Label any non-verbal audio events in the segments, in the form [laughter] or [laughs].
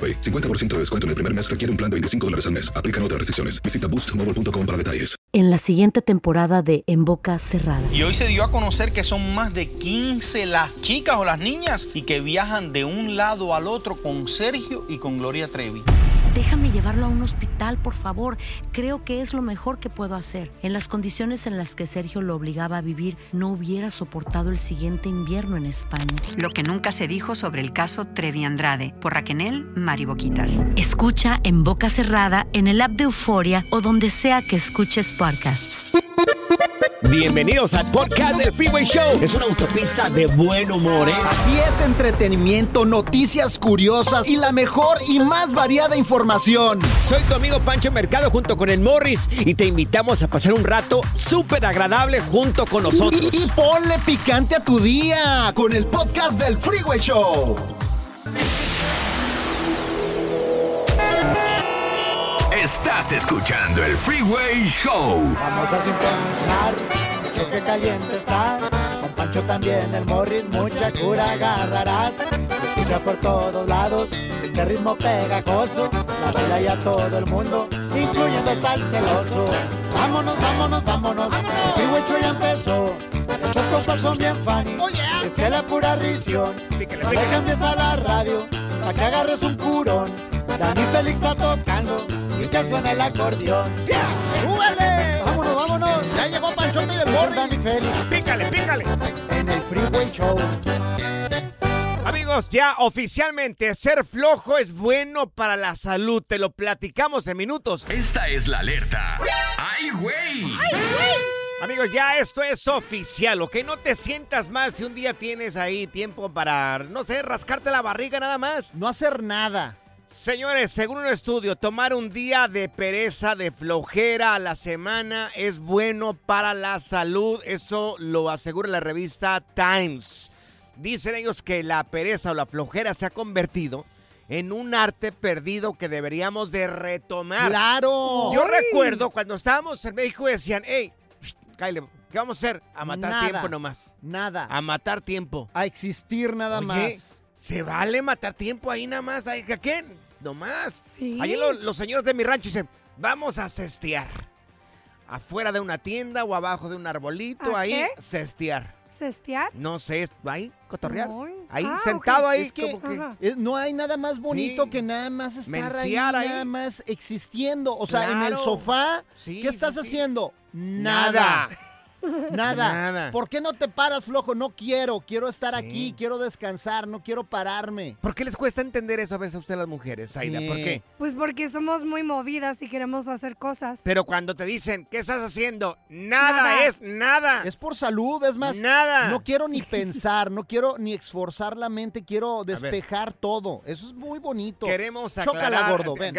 AroPay. 50% de descuento en el primer mes requiere un plan de 25 dólares al mes. Aplican otras restricciones. Visita boostmobile.com para detalles. En la siguiente temporada de En Boca Cerrada. Y hoy se dio a conocer que son más de 15 las chicas o las niñas y que viajan de un lado al otro con Sergio y con Gloria Trevi. Déjame llevarlo a un hospital, por favor. Creo que es lo mejor que puedo hacer. En las condiciones en las que Sergio lo obligaba a vivir, no hubiera soportado el siguiente invierno en España. Lo que nunca se dijo sobre el caso Trevi Andrade por Raquel Mariboquitas. Escucha en boca cerrada, en el app de Euforia o donde sea que escuches podcasts. Bienvenidos al podcast del Freeway Show. Es una autopista de buen humor, ¿eh? Así es, entretenimiento, noticias curiosas y la mejor y más variada información. Soy tu amigo Pancho Mercado junto con el Morris y te invitamos a pasar un rato súper agradable junto con nosotros. Y, y ponle picante a tu día con el podcast del Freeway Show. Estás escuchando el Freeway Show. Vamos a sintonizar, mucho que caliente está. Con Pancho también el Morris, mucha cura agarrarás. Escucha por todos lados, este ritmo pegajoso. La vida y a todo el mundo, incluyendo hasta el celoso. Vámonos, vámonos, vámonos, el Freeway Show ya empezó. Estos compas son bien funny, es que la pura risión. No le cambies a la radio, pa' que agarres un curón. Dani Félix está tocando y que suena el acordeón. ¡Súbele! Vámonos, vámonos. Ya llegó Panchote y el Con Morris. Dani Félix Pícale, pícale. en el Freeway Show. Amigos, ya oficialmente ser flojo es bueno para la salud. Te lo platicamos en minutos. Esta es la alerta. ¡Ay, güey! Amigos, ya esto es oficial, ¿ok? No te sientas mal si un día tienes ahí tiempo para, no sé, rascarte la barriga nada más. No hacer nada. Señores, según un estudio, tomar un día de pereza, de flojera a la semana es bueno para la salud. Eso lo asegura la revista Times. Dicen ellos que la pereza o la flojera se ha convertido en un arte perdido que deberíamos de retomar. ¡Claro! Yo recuerdo cuando estábamos en México decían, hey, Kyle, ¿qué vamos a hacer? A matar Nada. tiempo nomás. Nada. A matar tiempo. A existir nada Oye, más. ¿Se vale matar tiempo ahí nada más? ¿A qué? Nomás. Sí. Ahí lo- los señores de mi rancho dicen, vamos a cestear. Afuera de una tienda o abajo de un arbolito, ¿A ahí qué? cestear. ¿Cestear? No sé, ahí, cotorrear. Ay. Ahí, Ah, sentado ahí. Es que, como que- Ajá. eh, no hay nada más bonito Sí. que nada más estar ahí, Menciar ahí. nada más existiendo. O sea, en el sofá, Sí, ¿qué estás haciendo? Nada. Nada. Nada. Nada. ¿Por qué no te paras, flojo? No quiero. Quiero estar Sí. aquí, quiero descansar, no quiero pararme. ¿Por qué les cuesta entender eso a veces a ustedes las mujeres, Aida? Sí. ¿Por qué? Pues porque somos muy movidas y queremos hacer cosas. Pero cuando te dicen, ¿qué estás haciendo? Nada, Nada. es nada. Es por salud, es más. Nada. No quiero ni [laughs] pensar, no quiero ni esforzar la mente, quiero despejar todo. Eso es muy bonito. Queremos Chócala, aclarar. gordo, ven.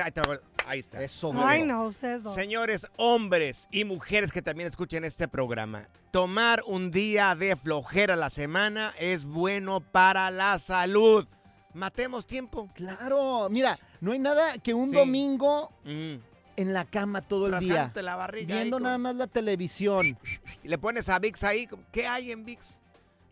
Ahí está. Eso, Ay, no, ustedes dos. Señores, hombres y mujeres que también escuchen este programa, tomar un día de flojera a la semana es bueno para la salud. Matemos tiempo. Claro, mira, no hay nada que un Sí. domingo Mm, en la cama todo el día. La barriga Viendo con- nada más la televisión. Y le pones a VIX ahí. ¿Qué hay en VIX?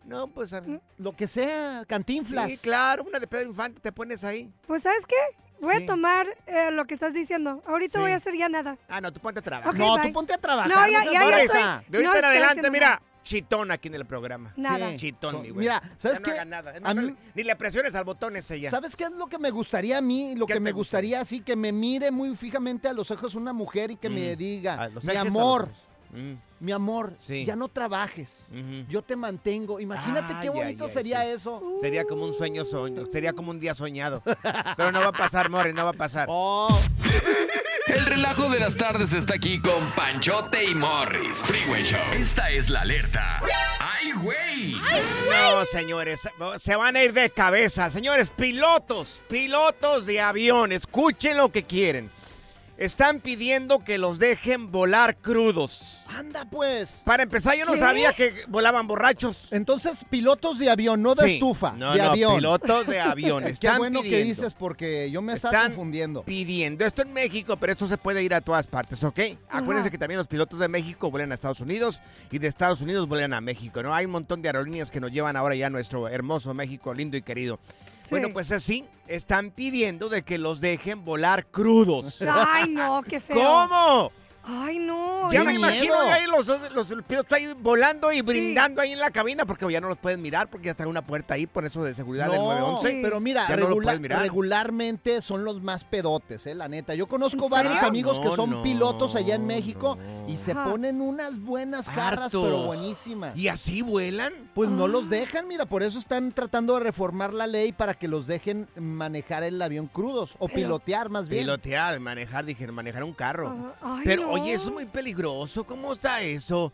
No, pues... a- Lo que sea, cantinflas. Sí, claro, una de Pedro Infante te pones ahí. Pues, ¿sabes qué? Voy Sí. a tomar eh, lo que estás diciendo. Ahorita Sí. voy a hacer ya nada. Ah, no, tú ponte a trabajar. No, bye. tú ponte a trabajar. No, ya- seas ya- estoy- De ahorita No en adelante, mira, chitón aquí en el programa. Nada. Sí. Chitón, mi güey. Mira, ¿sabes Ya qué? No haga nada. Es A más, no mí- le- ni le presiones al botón ese ya. ¿Sabes qué es lo que me gustaría a mí? Lo ¿Qué que me gustaría así, que me mire muy fijamente a los ojos una mujer y que me Mm. diga, mi los amor. Mm, mi amor, Sí. ya no trabajes, yo te mantengo. Imagínate qué bonito sería sí. eso. Sería como un sueño soño, sería como un día soñado. Pero no va a pasar, More, no va a pasar. Oh, [laughs] El relajo de las tardes está aquí con Panchote y Morris. Freeway Show. Esta es la alerta. ¡Ay, güey! No, señores, se van a ir de cabeza. Señores, pilotos, pilotos de avión, escuchen lo que quieren. Están pidiendo que los dejen volar crudos. anda pues. Para empezar, yo no ¿Qué? sabía que volaban borrachos. Entonces, pilotos de avión, no de Sí. estufa, No, de no, avión. pilotos de avión. [laughs] Qué Están bueno que pidiendo. dices porque yo me estaba Están confundiendo. pidiendo esto en México, pero esto se puede ir a todas partes, ¿ok? Acuérdense que también los pilotos de México vuelan a Estados Unidos y de Estados Unidos vuelan a México, ¿no? Hay un montón de aerolíneas que nos llevan ahora ya a nuestro hermoso México, lindo y querido. Sí. Bueno, pues así, están pidiendo de que los dejen volar crudos. Ay, no, qué feo. ¿Cómo? Ay, no. Ya me miedo. imagino ya ahí los, los pilotos ahí volando y Sí. brindando ahí en la cabina porque ya no los pueden mirar porque ya está una puerta ahí por eso de seguridad del No, 911. Sí. pero mira, no mirar. regularmente son los más pedotes, eh, la neta. Yo conozco ¿En varios serio? amigos que son no, pilotos allá en México no. y se Ajá. ponen unas buenas jarras, Hartos. pero buenísimas. ¿Y así vuelan? Pues no Ah. los dejan, mira, por eso están tratando de reformar la ley para que los dejen manejar el avión crudos o Pero- pilotear más bien. Pilotear, manejar, dije, manejar un carro. Ah, ay, Pero no. Oye, eso es muy peligroso. ¿Cómo está eso?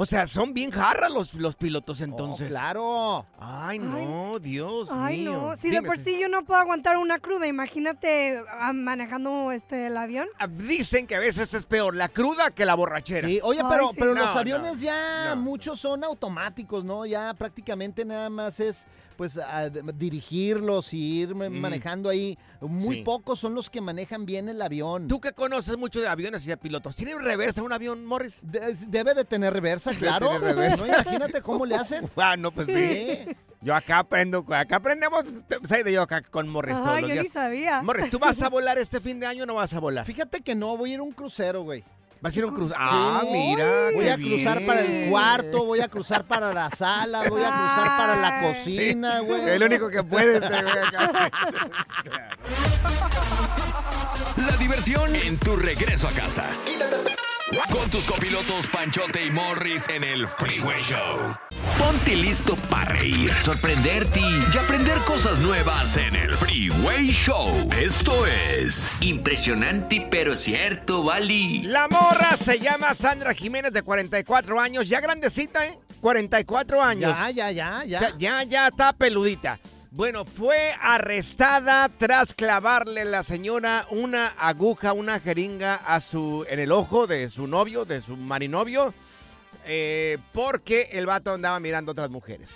O sea, son bien jarras los, los pilotos Oh, entonces. claro. Ay, no, Dios Ay, mío. no. Si de por sí yo no puedo aguantar una cruda, imagínate ah, manejando este el avión. ah, Dicen que a veces es peor la cruda que la borrachera. Sí, oye, pero, sí. pero No, los no, aviones ya no. muchos son automáticos, ¿no? Ya prácticamente nada más es pues a- dirigirlos y ir Mm. manejando ahí. Muy Sí. pocos son los que manejan bien el avión. Tú que conoces mucho de aviones y de pilotos, ¿tiene reversa un avión, Morris? De- debe de tener reversa, claro. tener reversa. No, imagínate cómo le hacen. [laughs] Ah, no, pues sí. Sí. Yo acá aprendo, acá aprendemos, sé de yo acá con Morris todos Ay, los yo ni sabía. Morris, ¿tú vas a volar este fin de año o no vas a volar? Fíjate que no, voy a ir a un crucero, güey. ¿Vas a ir a un cruce? Ah, mira. Voy qué a cruzar bien. para el cuarto, voy a cruzar para la sala, voy a cruzar para la Ay. cocina, güey. El único que puede este güey. La diversión en tu regreso a casa. Con tus copilotos Panchote y Morris en el Freeway Show. Ponte listo para reír, sorprenderte y aprender cosas nuevas en el Freeway Show. Esto es Impresionante pero cierto, Bali. La morra se llama Sandra Jiménez de 44 años, ya grandecita, ¿eh? 44 años. Ya, ya, ya, ya. O sea, ya, ya está peludita. Bueno, fue arrestada tras clavarle la señora una aguja, una jeringa a su, en el ojo de su novio, de su marinovio, eh, porque el vato andaba mirando a otras mujeres.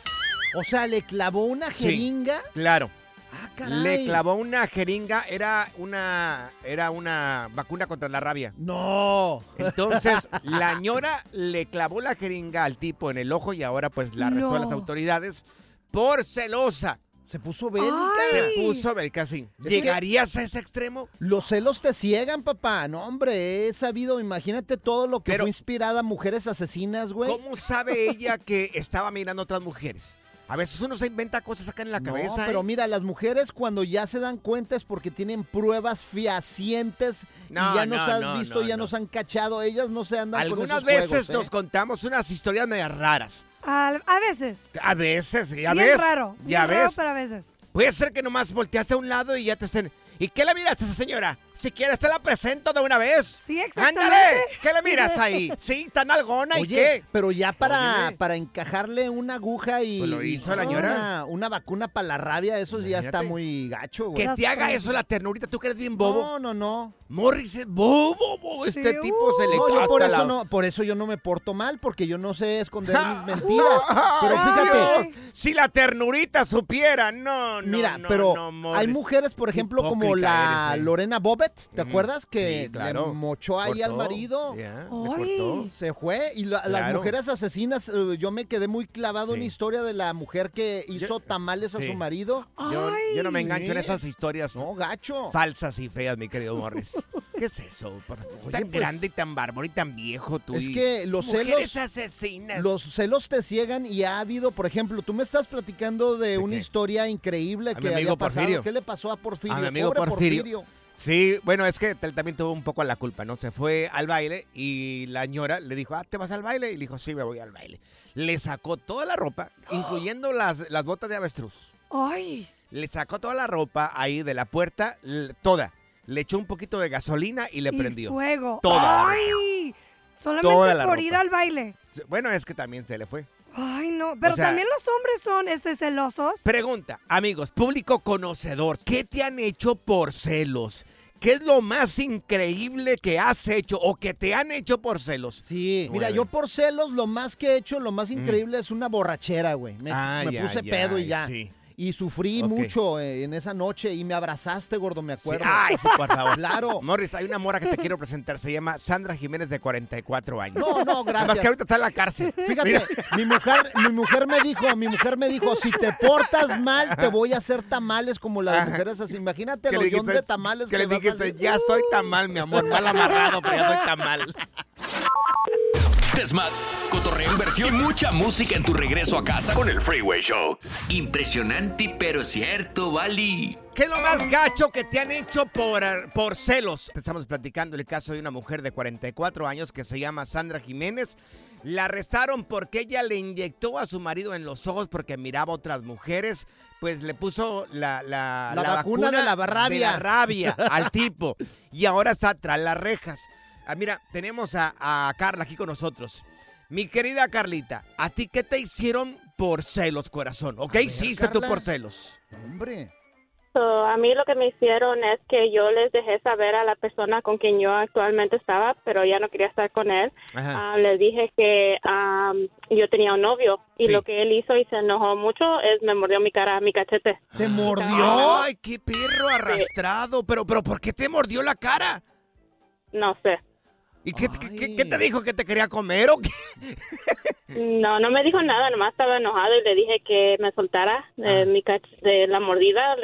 O sea, le clavó una Sí. jeringa. Claro. Ah, caray. Le clavó una jeringa, era una, era una vacuna contra la rabia. No. Entonces, [laughs] la ñora le clavó la jeringa al tipo en el ojo y ahora pues la arrestó a las autoridades por celosa. Se puso bélica. Se puso así. que- ¿Llegarías a ese extremo? Los celos te ciegan, papá. No, hombre, he sabido, imagínate todo lo que Pero- fue inspirada a mujeres asesinas, güey. ¿Cómo sabe ella que estaba mirando a otras mujeres? A veces uno se inventa cosas acá en la No, cabeza. pero ¿eh? mira, las mujeres cuando ya se dan cuenta es porque tienen pruebas fehacientes No, y ya nos no, has no, visto, no, ya no. nos han cachado. Ellas no se andan con Algunas esos veces juegos, ¿eh? nos contamos unas historias medio raras. Al- a veces. A veces, ya ves. raro. Ya bien raro, ves. pero a veces. Puede ser que nomás volteaste a un lado y ya te estén. ¿Y qué le miraste a esa señora? Si quieres te la presento de una vez. Sí, exactamente. ¡Ándale! ¿Qué le miras ahí? [laughs] Sí, tan algona y Oye, qué. pero ya para, Óyeme. para encajarle una aguja y, Pues lo hizo y la ñora. Una, una vacuna para la rabia, eso ya está muy gacho, güey. Que te haga eso la ternurita, tú que eres bien bobo. No, no, no. Morris es bobo, bobo. Sí, Este tipo se le No, yo por eso la- no, por eso yo no me porto mal, porque yo no sé esconder [laughs] mis mentiras. Pero fíjate, Dios, si la ternurita supiera, no, no, mira, no, pero no, hay mujeres, por ejemplo, como la eres, eh. Lorena Bobet, ¿te acuerdas que Sí, claro. le mochó ahí al marido? Cortó. Se fue y la- las mujeres asesinas, eh, yo me quedé muy clavado en la Sí. historia de la mujer que hizo tamales a sí. su marido. Yo, yo no me engancho en Sí. esas historias No, gacho. falsas y feas, mi querido Morris. [laughs] ¿Qué es eso? Tan pues, grande y tan bárbaro y tan viejo tú. Es y- que los celos, asesinas. los celos te ciegan y ha habido, por ejemplo, tú me estás platicando de, una qué? historia increíble A mi que amigo había pasado. Porfirio. ¿Qué le pasó a Porfirio? A mi amigo Pobre Porfirio. Sí, bueno, es que él también tuvo un poco la culpa, ¿no? Se fue al baile y la ñora le dijo, ah, ¿te vas al baile? Y le dijo, sí, me voy al baile. Le sacó toda la ropa, [gasps] incluyendo las, las botas de avestruz. Ay. Le sacó toda la ropa ahí de la puerta, toda. Le echó un poquito de gasolina y le y prendió. fuego. Toda. Ay. Solamente Toda por ropa. ir al baile. Bueno, es que también se le fue. Ay, no. Pero O sea- también los hombres son este celosos. Pregunta, amigos, público conocedor, ¿qué te han hecho por celos? ¿Qué es lo más increíble que has hecho o que te han hecho por celos? Sí, mira, yo por celos lo más que he hecho, lo más increíble es una borrachera, güey. Me, puse pedo y ya. sí. Y sufrí mucho eh, en esa noche y me abrazaste, gordo, me Sí, acuerdo. Ay, sí, por favor. Claro. Morris, hay una mora que te quiero presentar. Se llama Sandra Jiménez, de 44 años. No, no, gracias. que ahorita está en la cárcel. Fíjate, Mira. mi mujer, mi mujer me dijo, mi mujer me dijo, si te portas mal, te voy a hacer tamales como las Ajá. mujeres así. Imagínate el dijiste- de tamales que le dijiste, ya estoy tan mal, mi amor, mal amarrado, pero ya estoy tan Desmat, cotorreo, inversión y mucha música en tu regreso a casa con el Freeway Show. Impresionante, pero cierto, Bali. ¿Qué es lo más gacho que te han hecho por, por celos? Estamos platicando el caso de una mujer de 44 años que se llama Sandra Jiménez. La arrestaron porque ella le inyectó a su marido en los ojos porque miraba a otras mujeres. Pues le puso la, la, La vacuna de la rabia. de la rabia al tipo. [laughs] Y ahora está tras las rejas. Ah, mira, tenemos a, a Carla aquí con nosotros. Mi querida Carlita, ¿a ti qué te hicieron por celos, corazón? ¿O qué ver, hiciste tú por celos? Hombre. So, a mí lo que me hicieron es que yo les dejé saber a la persona con quien yo actualmente estaba, pero ya no quería estar con él. Ah, les dije que am, yo tenía un novio y Sí. lo que él hizo y se enojó mucho es me mordió mi cara, mi cachete. ¿Te mordió? Ay, qué perro arrastrado. Pero, pero, ¿por qué te mordió la cara? No sé. ¿Y qué, qué- qué- te dijo? ¿Que te quería comer o qué? No, no me dijo nada, nomás estaba enojado y le dije que me soltara de, mi cach- de la mordida,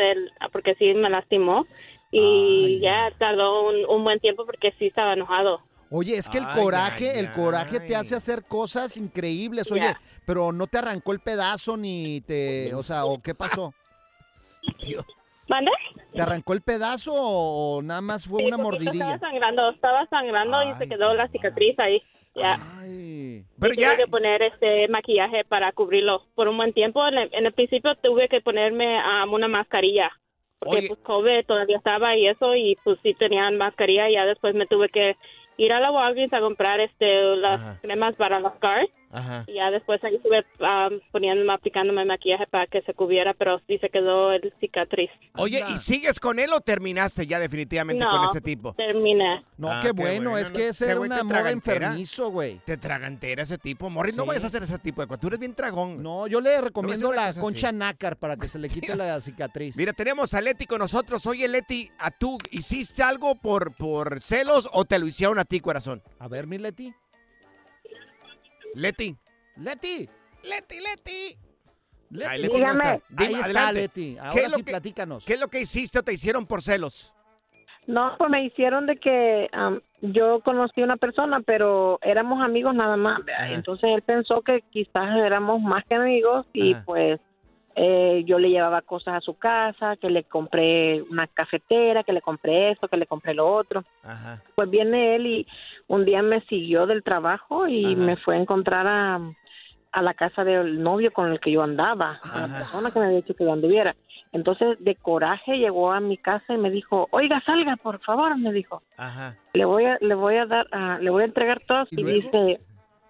porque sí me lastimó. Y ya tardó un, un buen tiempo porque sí estaba enojado. Oye, es que el Ay, coraje, ay, el coraje te hace hacer cosas increíbles. Oye, pero no te arrancó el pedazo ni te, o sea, ¿o qué pasó? [laughs] ¿Mande? ¿Te arrancó el pedazo o nada más fue una Estaba mordidilla? sangrando, estaba sangrando y se quedó la cicatriz ahí. Ya. Pero Y tuve ya- que poner este maquillaje para cubrirlo por un buen tiempo. En el, en el principio tuve que ponerme um, una mascarilla. Porque Oye. pues COVID todavía estaba y eso y pues sí tenían mascarilla y ya después me tuve que ir a la Walgreens a comprar este las Ajá. cremas para los scars Ajá. y ya después ahí estuve um, poniéndome, aplicándome maquillaje para que se cubriera pero sí se quedó el cicatriz. Oye, ¿y sigues con él o terminaste ya definitivamente No, con ese tipo? terminé. No, Ah, qué qué bueno, bueno, es no, que ese era güey un te amor tragantera. enfermizo, güey. Te tragantera ese tipo. Morris, no vayas a hacer ese tipo de cosas. Tú eres bien tragón. No, yo le recomiendo una la concha así. nácar para que se le quite [laughs] la cicatriz. Mira, tenemos a Leti con nosotros. Oye, Leti, ¿a tú hiciste algo por, por celos o te lo hicieron a ti, corazón? A ver, mi Leti. Leti. Leti. Leti, Leti. Leti. Ay, Leti no Dígame. está. Ahí está, adelante. Leti. ¿Qué Ahora es lo sí, que- platícanos. ¿Qué es lo que hiciste o te hicieron por celos? No, pues me hicieron de que am, yo conocí a una persona, pero éramos amigos nada más. Entonces él pensó que quizás éramos más que amigos y Ajá. pues eh, yo le llevaba cosas a su casa, que le compré una cafetera, que le compré esto, que le compré lo otro. Ajá. Pues viene él y un día me siguió del trabajo y Ajá. me fue a encontrar a, a la casa del novio con el que yo andaba, a la persona que me había dicho que yo anduviera. Entonces, de coraje, llegó a mi casa y me dijo, oiga, salga, por favor, me dijo. Ajá. Le voy a, le voy a dar, ah, le voy a entregar todo. ¿Y Y, dice,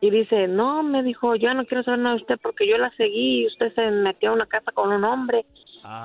y dice, no, me dijo, yo no quiero saber nada de usted porque yo la seguí y usted se metió a una casa con un hombre.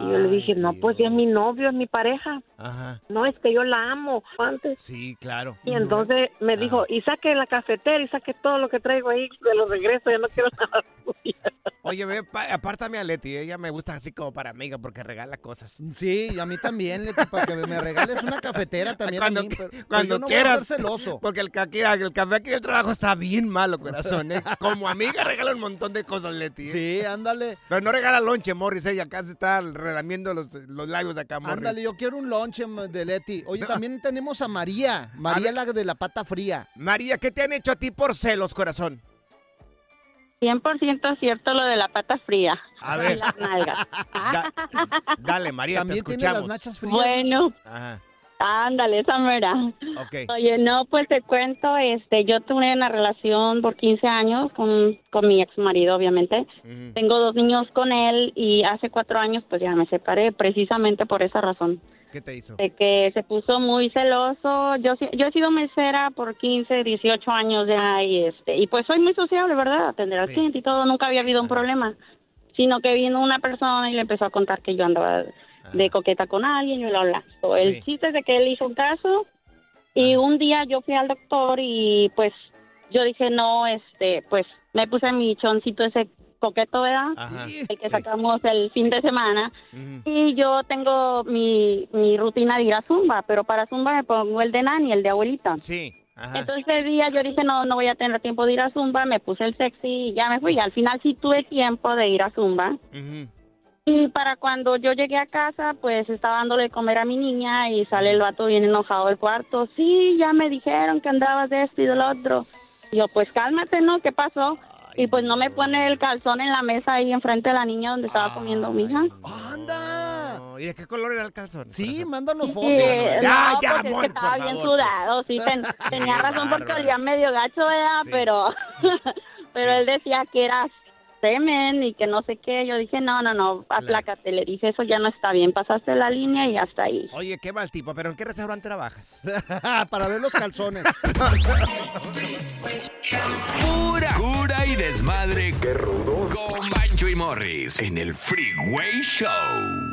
Y yo le dije, no, pues ya es mi novio, es mi pareja. Ajá. No, es que yo la amo antes. Sí, claro. Y entonces me dijo, y saque la cafetera y saque todo lo que traigo ahí, se lo regreso, ya no quiero nada suya. [laughs] Oye, ve, apártame a Leti. Ella me gusta así como para amiga porque regala cosas. Sí, y a mí también, Leti, para que me regales una cafetera también Cuando, a mí. Pero, pero cuando yo no voy a quieras. ser celoso. Porque el, café aquí del trabajo está bien malo, corazón. ¿eh? Como amiga regala un montón de cosas, Leti. ¿eh? Sí, ándale. Pero no regala lonche, Morris. Ella acá se está relamiendo los, los labios de acá, Morris. Ándale, yo quiero un lonche m- de Leti. Oye, también tenemos a María. María la de la pata fría. María, ¿qué te han hecho a ti por celos, corazón? 100% cierto lo de la pata fría. A ver. Y las nalgas. [laughs] Dale, María, También te tiene las escuchamos. nachas frías. Bueno, Ajá, ándale, esa mera. Oye, no, pues te cuento, este, yo tuve una relación por 15 años con, con mi ex marido, obviamente. Tengo dos niños con él y hace cuatro años pues ya me separé precisamente por esa razón. ¿Qué te hizo? De que se puso muy celoso. Yo, yo he sido mesera por 15, 18 años ya y este, y pues soy muy sociable, ¿verdad? Atender al cliente y todo, nunca había habido un problema. Sino que vino una persona y le empezó a contar que yo andaba de coqueta con alguien y bla, bla. So, El chiste es de que él hizo un caso y un día yo fui al doctor y pues yo dije, no, este, pues me puse mi choncito ese coqueto, ¿verdad? El que sacamos el fin de semana. Y yo tengo mi, mi rutina de ir a Zumba, pero para Zumba me pongo el de nani, el de abuelita. Sí. Ajá. Entonces ese día yo dije, no, no voy a tener tiempo de ir a Zumba, me puse el sexy y ya me fui. Al final sí tuve tiempo de ir a Zumba. Y para cuando yo llegué a casa, pues estaba dándole de comer a mi niña y sale el vato bien enojado del cuarto. Sí, ya me dijeron que andabas de esto y del otro. Y yo, pues cálmate, ¿no? ¿Qué pasó? Y pues no me pone el calzón en la mesa ahí enfrente de la niña donde estaba comiendo mi hija. No, ¿Y de qué color era el calzón? Sí, mándanos Sí, fotos. Ya, no, ya, pues es que estaba por bien favor. sudado, sí, ten- [laughs] tenía razón porque olía medio gacho, ¿verdad? Pero, [laughs] pero él decía que era semen y que no sé qué. Yo dije, no, no, no, aplácate. Le dije, eso ya no está bien, pasaste la línea y hasta ahí. Oye, qué mal tipo, pero ¿en qué restaurante trabajas? [laughs] Para ver los calzones. Pura cura y desmadre. Qué rudos. Con Bancho y Morris en el Freeway Show.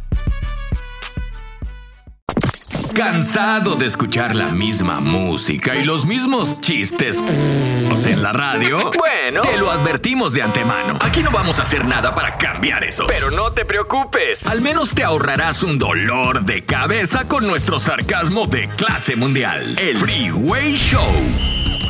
¿Cansado de escuchar la misma música y los mismos chistes en la radio? Bueno, te lo advertimos de antemano. Aquí no vamos a hacer nada para cambiar eso. Pero no te preocupes. Al menos te ahorrarás un dolor de cabeza con nuestro sarcasmo de clase mundial. El Freeway Show.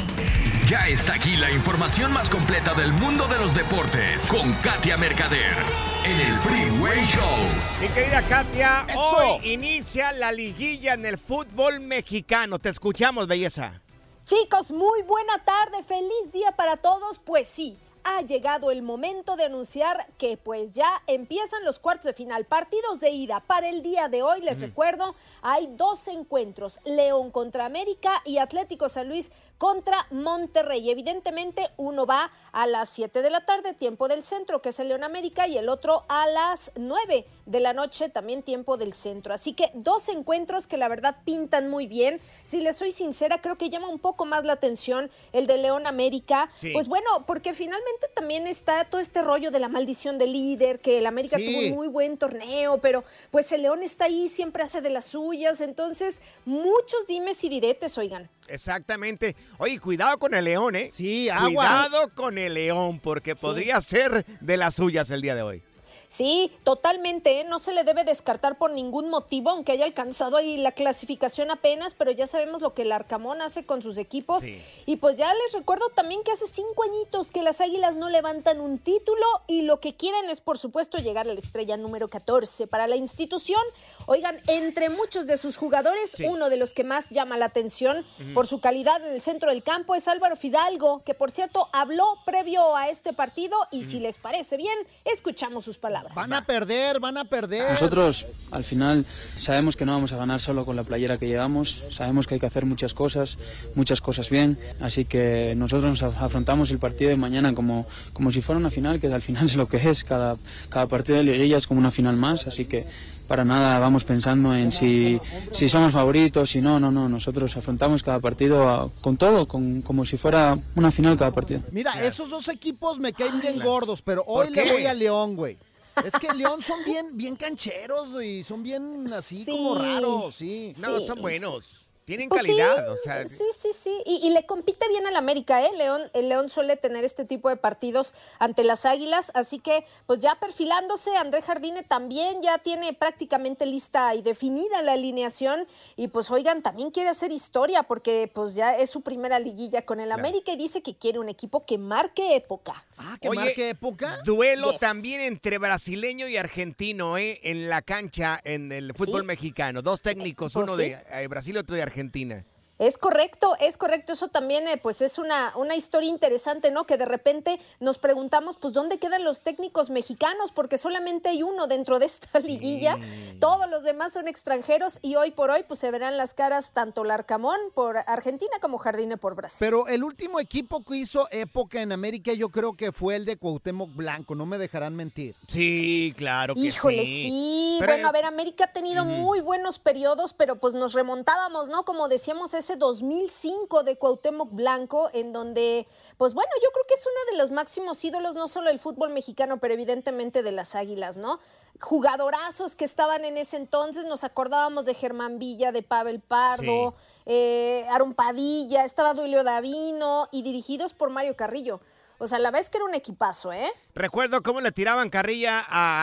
Ya está aquí la información más completa del mundo de los deportes con Katia Mercader en el Freeway Show. Mi querida Katia, Eso. hoy inicia la liguilla en el fútbol mexicano. Te escuchamos, belleza. Chicos, muy buena tarde, feliz día para todos. Pues sí, ha llegado el momento de anunciar que pues ya empiezan los cuartos de final, partidos de ida. Para el día de hoy, les recuerdo, hay dos encuentros, León contra América y Atlético San Luis contra Monterrey. Evidentemente, uno va a las 7 de la tarde, tiempo del centro, que es el León América, y el otro a las 9 de la noche, también tiempo del centro. Así que dos encuentros que la verdad pintan muy bien. Si les soy sincera, creo que llama un poco más la atención el de León América. Sí. Pues bueno, porque finalmente también está todo este rollo de la maldición del líder, que el América Sí. tuvo un muy buen torneo, pero pues el León está ahí, siempre hace de las suyas. Entonces, muchos dimes y diretes, oigan. Exactamente. Oye, cuidado con el león, ¿eh? Sí, agua. Cuidado con el león, porque Sí. podría ser de las suyas el día de hoy. Sí, totalmente. ¿eh? No se le debe descartar por ningún motivo, aunque haya alcanzado ahí la clasificación apenas, pero ya sabemos lo que el Arcamón hace con sus equipos. Y pues ya les recuerdo también que hace cinco añitos que las Águilas no levantan un título y lo que quieren es, por supuesto, llegar a la estrella número 14 para la institución. Oigan, entre muchos de sus jugadores, uno de los que más llama la atención por su calidad en el centro del campo es Álvaro Fidalgo, que por cierto habló previo a este partido y si les parece bien, escuchamos sus palabras. Van a perder, van a perder. Nosotros al final sabemos que no vamos a ganar solo con la playera que llevamos, sabemos que hay que hacer muchas cosas, muchas cosas bien, así que nosotros nos afrontamos el partido de mañana como, como si fuera una final, que al final [laughs] es lo que es, cada, cada partido de liguilla es como una final más, así que para nada vamos pensando en si, si somos favoritos, si no, no, no, nosotros afrontamos cada partido con todo, con, como si fuera una final cada partido. Mira, esos dos equipos me caen bien gordos, pero hoy le voy a León, güey. Es que León son bien, bien cancheros y son bien así como raros, sí. No, son buenos. Tienen Pues calidad, sí, o sea. Sí, sí, sí. Y, y le compite bien al América, ¿eh? León, el León suele tener este tipo de partidos ante las Águilas. Así que, pues ya perfilándose, André Jardine también ya tiene prácticamente lista y definida la alineación. Y pues, oigan, también quiere hacer historia porque, pues ya es su primera liguilla con el América y dice que quiere un equipo que marque época. Ah, que marque época. Duelo Yes. también entre brasileño y argentino, ¿eh? En la cancha, en el fútbol Sí. mexicano. Dos técnicos, pues uno sí. de eh, Brasil y otro de Argentina. Argentina. Es correcto, es correcto. Eso también, eh, pues, es una, una historia interesante, ¿no? Que de repente nos preguntamos, pues, ¿dónde quedan los técnicos mexicanos? Porque solamente hay uno dentro de esta liguilla. Todos los demás son extranjeros y hoy por hoy, pues, se verán las caras tanto Larcamón por Argentina como Jardine por Brasil. Pero el último equipo que hizo época en América yo creo que fue el de Cuauhtémoc Blanco, no me dejarán mentir. Sí, claro que Híjole, sí. sí. Pero, bueno, a ver, América ha tenido muy buenos periodos, pero pues nos remontábamos, ¿no? Como decíamos, ese 2005 de Cuauhtémoc Blanco, en donde, pues bueno, yo creo que es uno de los máximos ídolos, no solo del fútbol mexicano, pero evidentemente de las águilas, ¿no? Jugadorazos que estaban en ese entonces, nos acordábamos de Germán Villa, de Pavel Pardo, eh, Aaron Padilla, estaba Duilio Davino y dirigidos por Mario Carrillo. O sea, la vez que era un equipazo, ¿eh? Recuerdo cómo le tiraban carrilla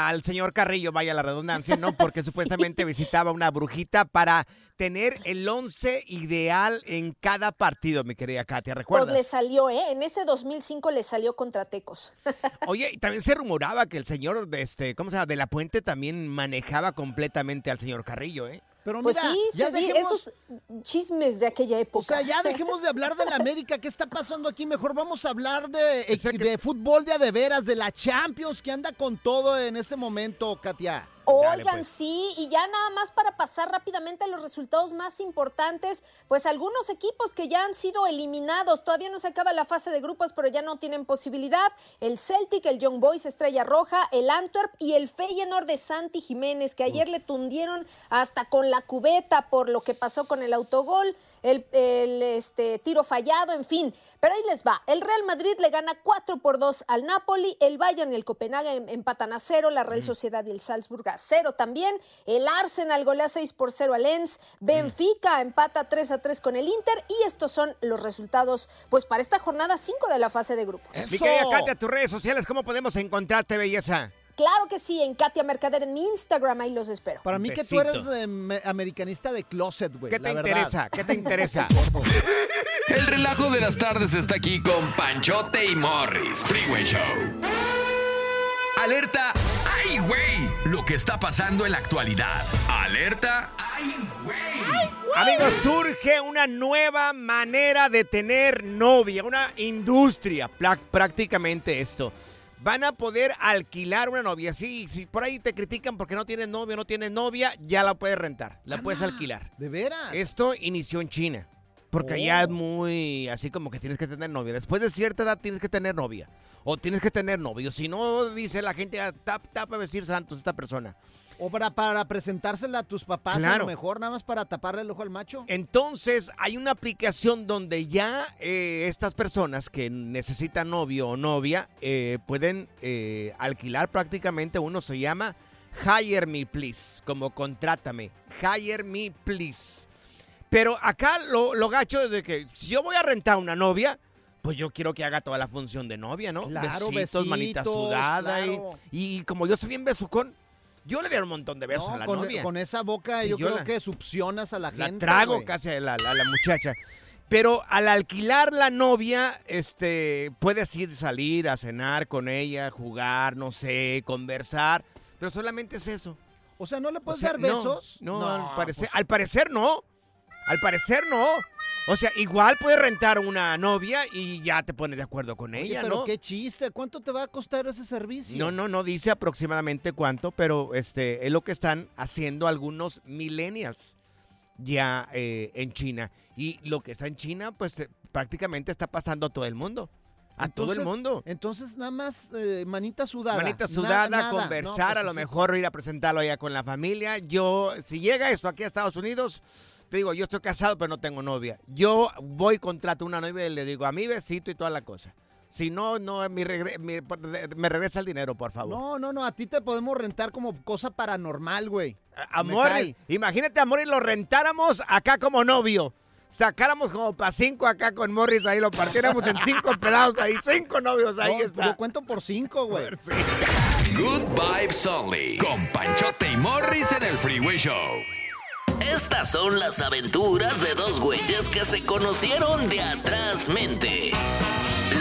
al señor Carrillo, vaya la redundancia, ¿no? [laughs] Porque supuestamente visitaba una brujita para tener el once ideal en cada partido, mi querida Katia, Pues ¿recuerdas? le salió, ¿eh? En ese 2005 le salió contra Tecos. [laughs] Oye, y también se rumoraba que el señor de este, ¿cómo se llama? De la Puente también manejaba completamente al señor Carrillo, ¿eh? Pero Pues mira, sí, ya se di- dejemos- esos chismes de aquella época. O sea, ya dejemos de hablar de la América. ¿Qué está pasando aquí? Mejor vamos a hablar de, de fútbol de a de veras, de la Champions, que anda con todo en este momento, Katia. Oigan, sí, y ya nada más para pasar rápidamente a los resultados más importantes, pues algunos equipos que ya han sido eliminados, todavía no se acaba la fase de grupos, pero ya no tienen posibilidad, el Celtic, el Young Boys Estrella Roja, el Antwerp y el Feyenoord de Santi Jiménez, que ayer le tundieron hasta con la cubeta por lo que pasó con el autogol, el, el, este, tiro fallado, en fin. Pero ahí les va, el Real Madrid le gana 4 por 2 al Napoli, el Bayern y el Copenhague em- empatan a cero, la Real Sociedad y el Salzburg a cero también, el Arsenal golea 6 por 0 al Lens, Benfica empata 3 a 3 con el Inter y estos son los resultados pues para esta jornada 5 de la fase de grupos. Mi querida Katia, tus redes sociales, ¿cómo podemos encontrarte, belleza? Claro que sí, en Katia Mercader en mi Instagram, ahí los espero. Para mí que tú eres eh, me- americanista de closet, güey. ¿Qué la te verdad. interesa? ¿Qué te interesa? [laughs] El relajo de las tardes está aquí con Panchote y Morris. Freeway Show. Alerta. ¡Ay, güey! Lo que está pasando en la actualidad. Alerta. ¡Ay, güey! Amigos, surge una nueva manera de tener novia, una industria, prácticamente esto. Van a poder alquilar una novia. Sí, si por ahí te critican porque no tienes novio, no tienes novia, ya la puedes rentar, la puedes alquilar. ¿De veras? Esto inició en China. Porque Oh. allá es muy así como que tienes que tener novia. Después de cierta edad tienes que tener novia. O tienes que tener novio. Si no, dice la gente, ah, tap, tapa vestir santos esta persona. O para, para presentársela a tus papás, a lo mejor, nada más para taparle el ojo al macho. Entonces, hay una aplicación donde ya eh, estas personas que necesitan novio o novia eh, pueden eh, alquilar prácticamente uno, se llama Hire Me Please, como contrátame. Hire Me Please. Pero acá lo, lo gacho es de que si yo voy a rentar una novia, pues yo quiero que haga toda la función de novia, ¿no? Claro, besitos, manita sudada. y-. Y, como yo soy bien besucón, yo le doy un montón de besos No, a la con, novia. con esa boca Sí, yo, yo creo la- que succionas a la, la gente. trago güey. casi a la, a la muchacha. Pero al alquilar la novia, este, puedes ir salir a cenar con ella, jugar, no sé, conversar, pero solamente es eso. O sea, ¿no le O puedes sea, dar no, besos? No, No, al, parecer, pues- al parecer no. Al parecer no. O sea, igual puedes rentar una novia y ya te pones de acuerdo con Oye, ella, pero ¿no? qué chiste. ¿Cuánto te va a costar ese servicio? No, no, no dice aproximadamente cuánto, pero este es lo que están haciendo algunos millennials ya eh, en China. Y lo que está en China, pues eh, prácticamente está pasando a todo el mundo. A todo el mundo. Entonces, nada más eh, manita sudada. Manita sudada, nada. conversar, No, pues a lo mejor ir a presentarlo allá con la familia. Yo, si llega esto aquí a Estados Unidos, te digo, yo estoy casado, pero no tengo novia. Yo voy, contrato una novia y le digo a mi besito y toda la cosa. Si no, no, mi regre- mi- me regresa el dinero, por favor. No, no, no. A ti te podemos rentar como cosa paranormal, güey. Amor, imagínate, amor, y lo rentáramos acá como novio. Sacáramos como para cinco acá con Morris, ahí lo partiéramos en cinco [laughs] pedazos, ahí cinco novios, ahí No, está. Yo cuento por cinco, güey. Good Vibes Only. Con Panchote y Morris en el Freeway Show. Estas son las aventuras de dos güeyes que se conocieron de atrás mente.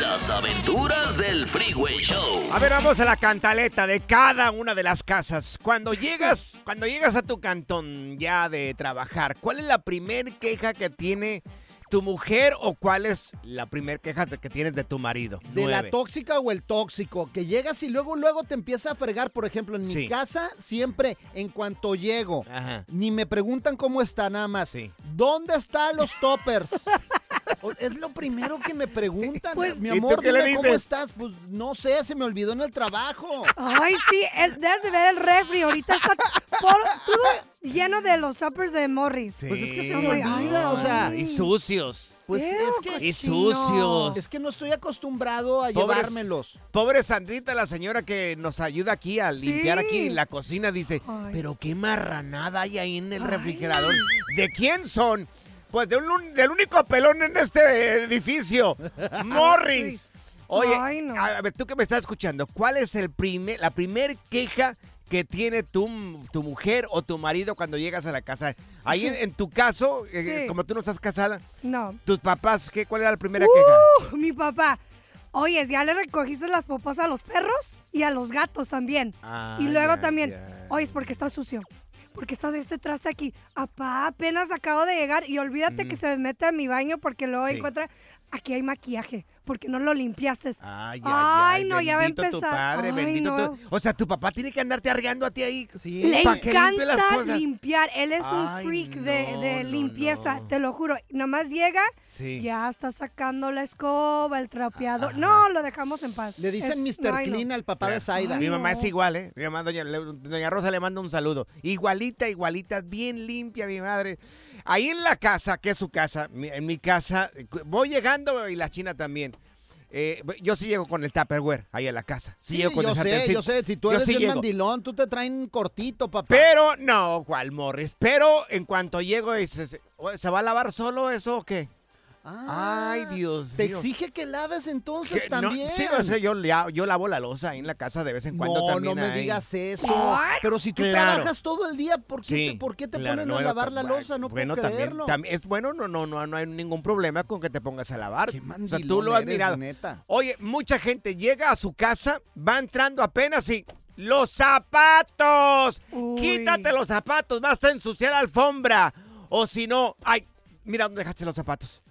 Las aventuras del Freeway Show. A ver, vamos a la cantaleta de cada una de las casas. Cuando llegas, cuando llegas a tu cantón ya de trabajar, ¿cuál es la primer queja que tiene tu mujer o cuál es la primer queja que tienes de tu marido? De la tóxica o el tóxico, que llegas y luego luego te empieza a fregar, por ejemplo, en mi Sí. casa siempre en cuanto llego, Ajá. ni me preguntan cómo está nada más. ¿Dónde están los toppers? [laughs] Es lo primero que me preguntan. Pues- mi ¿Y tú amor, le dime cómo estás. Pues no sé, se me olvidó en el trabajo. Ay, sí, el, debes de ver el refri. Ahorita está por- todo lleno de los toppers de Morris. Pues es que se me olvida, o sea. Y sucios. Pues es que Y sucios. Es que no estoy acostumbrado a Pobres- llevármelos. Pobre Sandrita, la señora que nos ayuda aquí a limpiar Sí. aquí la cocina, dice, Ay. pero qué marranada hay ahí en el refrigerador. ¿De quién son? Pues de un- del único pelón en este edificio, [laughs] Morris. Oye, Ay, no. a ver, tú que me estás escuchando, ¿cuál es el primer, la primer queja que tiene tu, tu mujer o tu marido cuando llegas a la casa? Ahí en, en tu caso, eh, Sí. como tú no estás casada, No. tus papás, ¿qué, ¿cuál era la primera queja? Uh, mi papá. Oye, ¿ya le recogiste las popas a los perros? Y a los gatos también. Ah, y luego también, ya. oye, es porque está sucio. Porque está de este traste aquí. Apá, apenas acabo de llegar y olvídate que se mete a mi baño porque luego Sí. encuentra, aquí hay maquillaje, porque no lo limpiaste. Ay, ay, Ay, ay, no, ya va a bendito tu empezar. padre, Ay, bendito no. tu- O sea, tu papá tiene que andarte arreando a ti ahí. Le las encanta cosas. limpiar. Él es un freak de, no, de no, limpieza, no. te lo juro. Nomás llega, Sí. ya está sacando la escoba, el trapeador. No, lo dejamos en paz. Le dicen Es- Mr. no, ay, no. Clean al papá de Zaida. Mi mamá no. es igual, ¿eh? Mi mamá, doña, doña Rosa, le manda un saludo. Igualita, igualita, bien limpia, mi madre. Ahí en la casa, que es su casa, mi- en mi casa, voy llegando y la china también. Eh, yo sí llego con el Tupperware ahí a la casa. Sí, Sí, llego con yo el sé, yo sé. Si tú eres sí llego. mandilón, tú te traen cortito, papá. Pero, no, ¿cuál Morris? Pero en cuanto llego, dices, ¿se va a lavar solo eso o qué? Ay, Dios Te mío. exige que laves entonces no- también. sí, o sea, yo, la- yo lavo la losa ahí en la casa de vez en cuando no, también. no me ahí. digas eso. What? Pero si tú Claro. trabajas todo el día, ¿por qué Sí, te, por qué te claro, ponen no, a no, lavar la losa? No bueno, puedo también, creerlo. también es bueno, no, no, no, no hay ningún problema con que te pongas a lavar. Qué o sea, tú lo has eres, mirado. neta. Oye, mucha gente llega a su casa, va entrando apenas y los zapatos. Uy. Quítate los zapatos, vas a ensuciar la alfombra. O si no, ay, mira dónde dejaste los zapatos.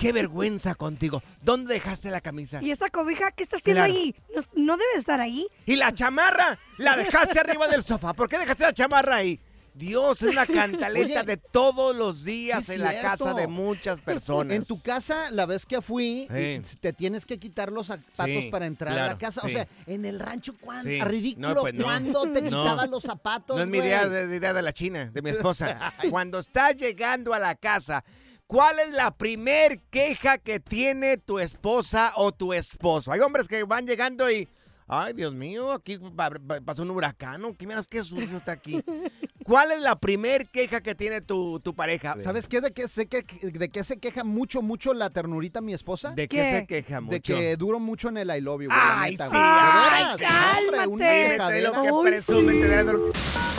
Qué vergüenza contigo. ¿Dónde dejaste la camisa? ¿Y esa cobija qué está haciendo Claro. ahí? ¿No, no debe estar ahí? Y la chamarra, la dejaste arriba del sofá. ¿Por qué dejaste la chamarra ahí? Dios, es una cantaleta Oye, de todos los días sí, en la casa de muchas personas. En tu casa, la vez que fui, Sí. te tienes que quitar los zapatos Sí, para entrar a la casa. O sea, en el rancho, ¿cuándo? Sí. Ridículo, No, pues no. ¿cuándo te No. quitabas los zapatos, No es mi idea de, de idea de la China, de mi [laughs] esposa. Cuando estás llegando a la casa, ¿cuál es la primer queja que tiene tu esposa o tu esposo? Hay hombres que van llegando y, Ay, Dios mío, aquí pa- pa- pasó un huracán. ¿Qué miras qué sucio está aquí? [laughs] ¿Cuál es la primer queja que tiene tu, tu pareja? ¿Sabes qué? ¿De qué, sé que, ¿De qué se queja mucho, mucho la ternurita mi esposa? ¿De qué ¿Qué? se queja mucho? De que duro mucho en el I love you, güey, la Ay, neta, sí, güey. ay, veras, hombre, una cálmate. quejadera. Lo que Uy, presume, sí.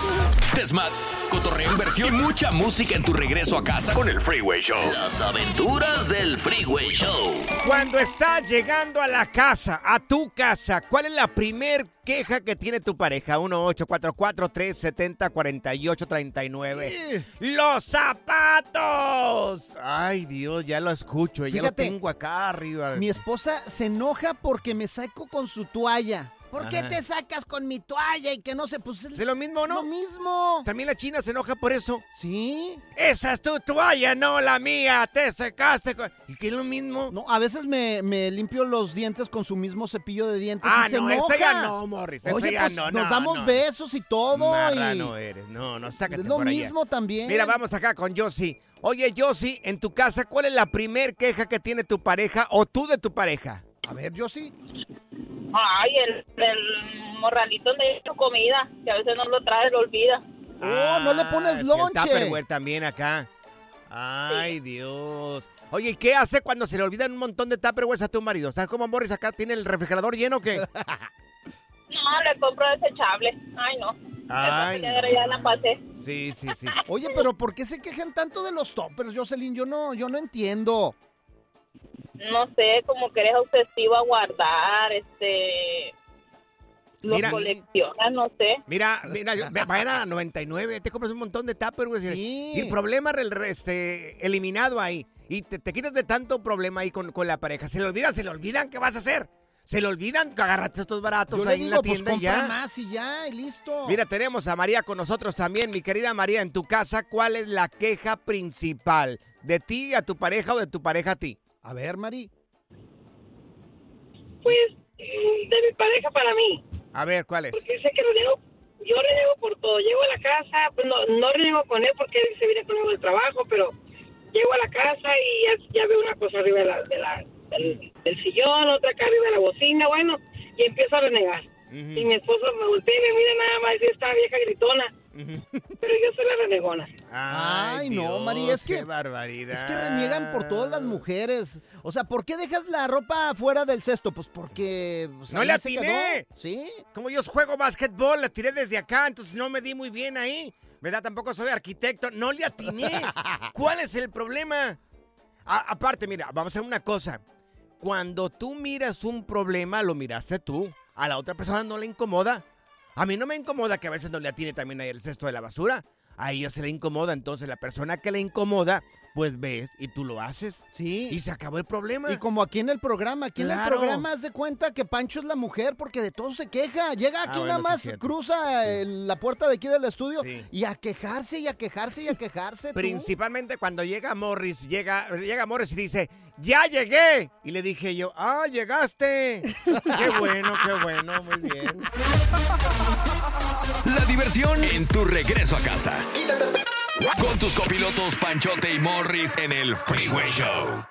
Te Desmat, cotorreo, inversión y mucha música en tu regreso a casa con el Freeway Show. Las aventuras del Freeway Show. Cuando estás llegando a la casa, a tu casa, ¿cuál es la primer queja que tiene tu pareja? 1-844-370-4839. ¡Los zapatos! Ay, Dios, ya lo escucho. Ya lo tengo acá arriba. Mi esposa se enoja porque me saco con su toalla. ¿Por qué te sacas con mi toalla y que no se pues ¿Es lo mismo, no? Lo mismo. También la china se enoja por eso. Sí. Esa es tu toalla, no la mía. Te secaste con... ¿Y qué es lo mismo? No, a veces me, me limpio los dientes con su mismo cepillo de dientes Ah, y se no, enoja. ese ya no, Morris, Oye, ya pues, no, nos no, damos no. besos y todo. Y... eres. No, no, sácate Es lo por allá. mismo también. Mira, vamos acá con Josie. Oye, Josie, en tu casa, ¿cuál es la primer queja que tiene tu pareja o tú de tu pareja? A ver, Josie. Ay, el, el morralito de tu comida, que a veces no lo trae, lo olvida. Oh, no le pones Ah, sí, lonche. El Tupperware también acá. Ay, Dios. Oye, ¿y qué hace cuando se le olvidan un montón de Tupperwares a tu marido? ¿Estás como Morris acá? ¿Tiene el refrigerador lleno o qué? [laughs] No, le compro desechable. Ay, no. Ay, ya la pasé. Sí, sí, sí. Oye, pero ¿por qué se quejan tanto de los toppers, Jocelyn? Yo no, yo no entiendo. No sé, como que eres obsesivo a guardar, este... Los Mira. coleccionas, no sé. Mira, mira, yo- vayan a la 99, te compras un montón de Tupperware y el problema re- re- este, eliminado ahí. Y te, te quitas de tanto problema ahí con, con la pareja. Se le olvidan, se le olvidan, ¿qué vas a hacer? Se le olvidan, agárrate estos baratos Yo le ahí en la pues tienda y ya. más y ya, y listo. Mira, tenemos a María con nosotros también. Mi querida María, en tu casa, ¿cuál es la queja principal? ¿De ti a tu pareja o de tu pareja a ti? A ver, Mari. Pues mm, de mi pareja para mí. A ver, ¿cuál es? Porque sé que reniego, yo reniego por todo. Llego a la casa, pues no, no reniego con él porque él se viene conmigo del trabajo, pero llego a la casa y ya, ya veo una cosa arriba de la, de la- del, del sillón, otra acá arriba de la bocina, bueno, y empiezo a renegar. Y mi esposo me voltea y me mira nada más y esta vieja gritona. Pero yo soy la renegona. Ay, no, Dios, María, es que- Qué barbaridad. Es que reniegan por todas las mujeres. O sea, ¿por qué dejas la ropa fuera del cesto? Pues porque... pues, ¡No atiné! quedó. ¿Sí? Como yo juego básquetbol, la tiré desde acá, entonces no me di muy bien ahí. ¿Verdad? Tampoco soy arquitecto. No le atiné. [laughs] ¿Cuál es el problema? A- aparte, mira, vamos a hacer una cosa. Cuando tú miras un problema, lo miraste tú. A la otra persona no le incomoda. A mí no me incomoda que a veces no le atine también el cesto de la basura. A ella se le incomoda, entonces la persona que le incomoda, pues ves y tú lo haces. Sí. Y se acabó el problema. Y como aquí en el programa, aquí en el programa haz de cuenta que Pancho es la mujer porque de todo se queja. Llega aquí Ah, bueno, nada más, cruza el- la puerta de aquí del estudio Sí. y a quejarse y a quejarse y a quejarse. tú. Principalmente cuando llega Morris, llega, llega Morris y dice, ¡ya llegué! Y le dije yo, ¡ah, llegaste! [laughs] ¡Qué bueno, qué bueno! Muy bien. La diversión en tu regreso a casa. Con tus copilotos Panchote y Morris en el Freeway Show.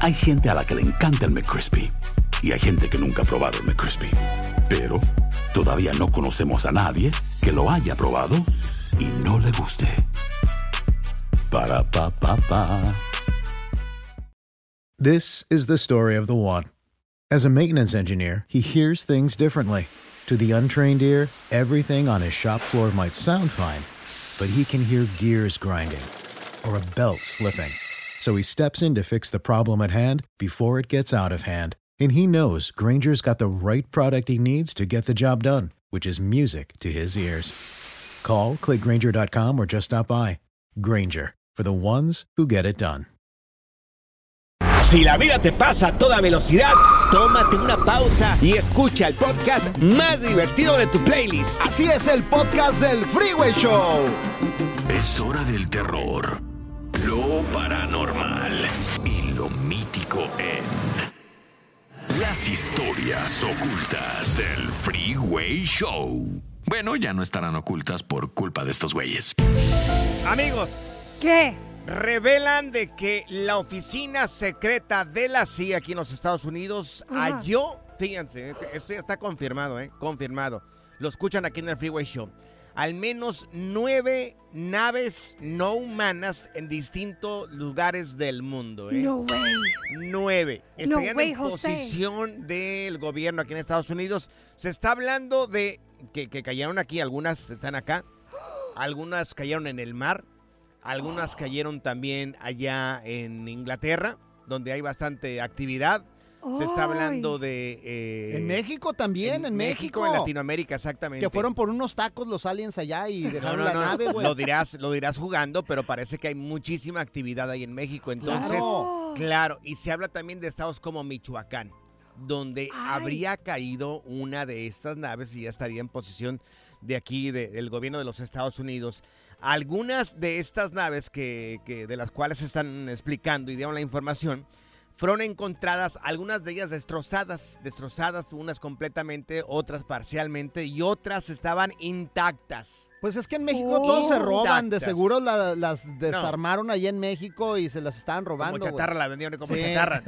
Hay gente a la que le encanta el McCrispy y hay gente que nunca ha probado el McCrispy. Pero todavía no conocemos a nadie que lo haya probado y no le guste. Para pa pa pa. This is the story of the one. As a maintenance engineer, he hears things differently. To the untrained ear, everything on his shop floor might sound fine, but he can hear gears grinding or a belt slipping. So he steps in to fix the problem at hand before it gets out of hand. And he knows Granger's got the right product he needs to get the job done, which is music to his ears. Call, clickgranger.com, or just stop by. Granger, for the ones who get it done. Si la vida te pasa a toda velocidad, tómate una pausa y escucha el podcast más divertido de tu playlist. Así es el podcast del Freeway Show. Es hora del terror, lo paranormal y lo mítico en las historias ocultas del Freeway Show. Bueno, ya no estarán ocultas por culpa de estos güeyes. Amigos. ¿Qué? Revelan de que la oficina secreta de la CIA aquí en los Estados Unidos Ajá. halló, fíjense, esto ya está confirmado, ¿eh? Confirmado. Lo escuchan aquí en el Freeway Show. Al menos nueve naves no humanas en distintos lugares del mundo, ¿eh? No way. Nueve. No Estarían way, en José. posición del gobierno aquí en Estados Unidos. Se está hablando de que, que cayeron aquí, algunas están acá, [gasps] algunas cayeron en el mar, algunas [gasps] cayeron también allá en Inglaterra, donde hay bastante actividad. Se está hablando de... eh, En México también, en, México. en Latinoamérica, exactamente. Que fueron por unos tacos los aliens allá y dejaron no, la no, nave, güey. Lo dirás, lo dirás jugando, pero parece que hay muchísima actividad ahí en México. Entonces, Claro. claro, y se habla también de estados como Michoacán, donde habría caído una de estas naves y ya estaría en posición de aquí, de- del gobierno de los Estados Unidos. Algunas de estas naves que, que- de las cuales se están explicando y dieron la información, fueron encontradas, algunas de ellas destrozadas, destrozadas, unas completamente, otras parcialmente y otras estaban intactas. Pues es que en México todos se roban, de seguro la- las desarmaron allá en México y se las estaban robando. Como chatarra la vendieron como Sí. chatarra.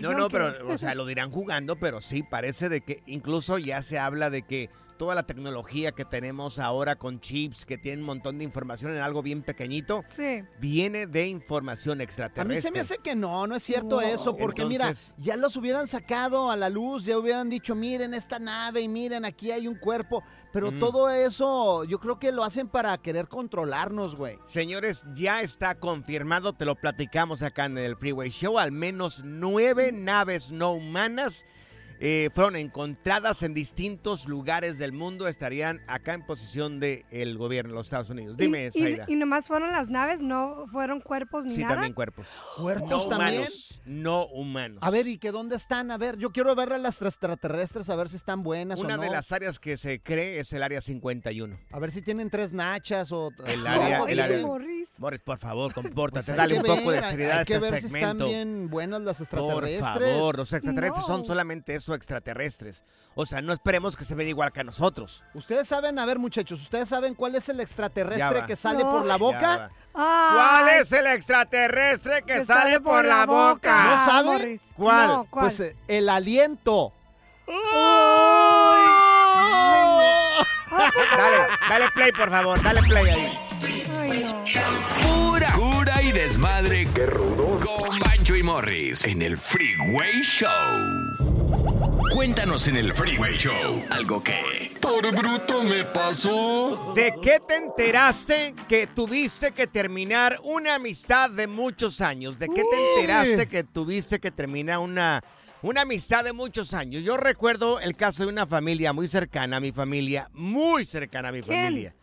No, [laughs] no, pero, o sea, lo dirán jugando, pero sí, parece de que incluso ya se habla de que toda la tecnología que tenemos ahora con chips que tienen un montón de información en algo bien pequeñito, Sí. viene de información A extraterrestre. mí se me hace que no, no es cierto Wow. eso, porque Entonces- mira, ya los hubieran sacado a la luz, ya hubieran dicho, miren esta nave y miren, aquí hay un cuerpo, pero Ujú. todo eso yo creo que lo hacen para querer controlarnos, güey. Señores, ya está confirmado, te lo platicamos acá en el Freeway Show, al menos nueve naves no humanas eh, fueron encontradas en distintos lugares del mundo, estarían acá en posición del gobierno de los Estados Unidos. Dime, y, y, nomás fueron las naves, no fueron cuerpos ni Sí, nada. también cuerpos. ¿Cuerpos no también? humanos. No humanos. A ver, ¿y que dónde están? A ver, yo quiero ver a las extraterrestres, a ver si están buenas Una o no. de las áreas que se cree es el área 51. A ver si tienen tres nachas o... El [laughs] área, el área. Morris. Morris, por favor, compórtate, Pues dale un poco de seriedad a Hay que este ver si están segmento. bien buenas las Por extraterrestres. favor, los extraterrestres son No. solamente eso, extraterrestres. O sea, no esperemos que se ven igual que a nosotros. Ustedes saben, a ver muchachos, ¿ustedes saben cuál es el extraterrestre que sale No. por la boca? va. ¿Cuál es el extraterrestre que, Que sale, por la boca? ¿No saben? Morris. ¿Cuál? No, ¿cuál? Pues eh, el aliento. Dale, dale play, por favor, dale play ahí. Ay, no. Pura cura y desmadre. ¡Qué rudos! Con Bancho y Morris en el Freeway Show. Cuéntanos en el Freeway Show algo que... Por bruto me pasó. ¿De qué te enteraste que tuviste que terminar una amistad de muchos años? ¿De qué te enteraste que tuviste que terminar una, una amistad de muchos años? Yo recuerdo el caso de una familia muy cercana a mi familia, muy cercana a mi ¿Quién? familia.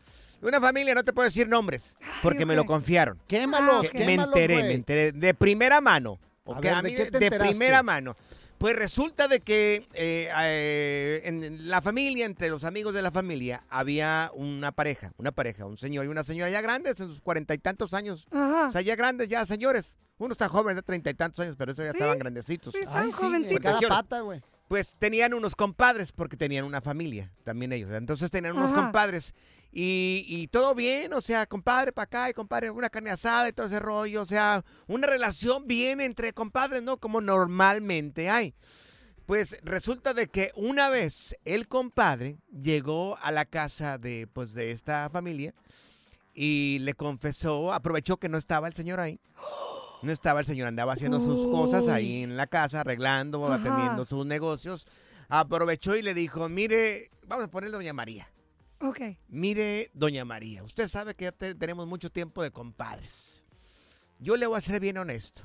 Una familia, no te puedo decir nombres, porque me lo confiaron. Quémalos, Ah, Que ok. me enteré, me enteré de primera mano. A ok, ver, a ¿de mí qué de, te de enteraste? primera mano. Pues resulta de que eh, eh, en la familia, entre los amigos de la familia, había una pareja, una pareja, un señor y una señora ya grandes, en sus cuarenta y tantos años. Ajá. O sea, ya grandes, ya señores. Uno está joven, de treinta y tantos años, pero eso ya Sí, estaban grandecitos. sí, están Ay, sí, jovencitos. cada pata, güey. Pues tenían unos compadres, porque tenían una familia, también ellos. Entonces tenían unos Ajá. compadres. Y, y todo bien, o sea, compadre para acá y compadre, una carne asada y todo ese rollo. O sea, una relación bien entre compadres, ¿no? Como normalmente hay. Pues resulta de que una vez el compadre llegó a la casa de, pues, de esta familia y le confesó, aprovechó que no estaba el señor ahí. No estaba el señor, andaba haciendo sus cosas ahí en la casa, arreglando, Ajá. atendiendo sus negocios. Aprovechó y le dijo, mire, vamos a ponerle Doña María. Ok. Mire, Doña María, usted sabe que ya te- tenemos mucho tiempo de compadres. Yo le voy a ser bien honesto.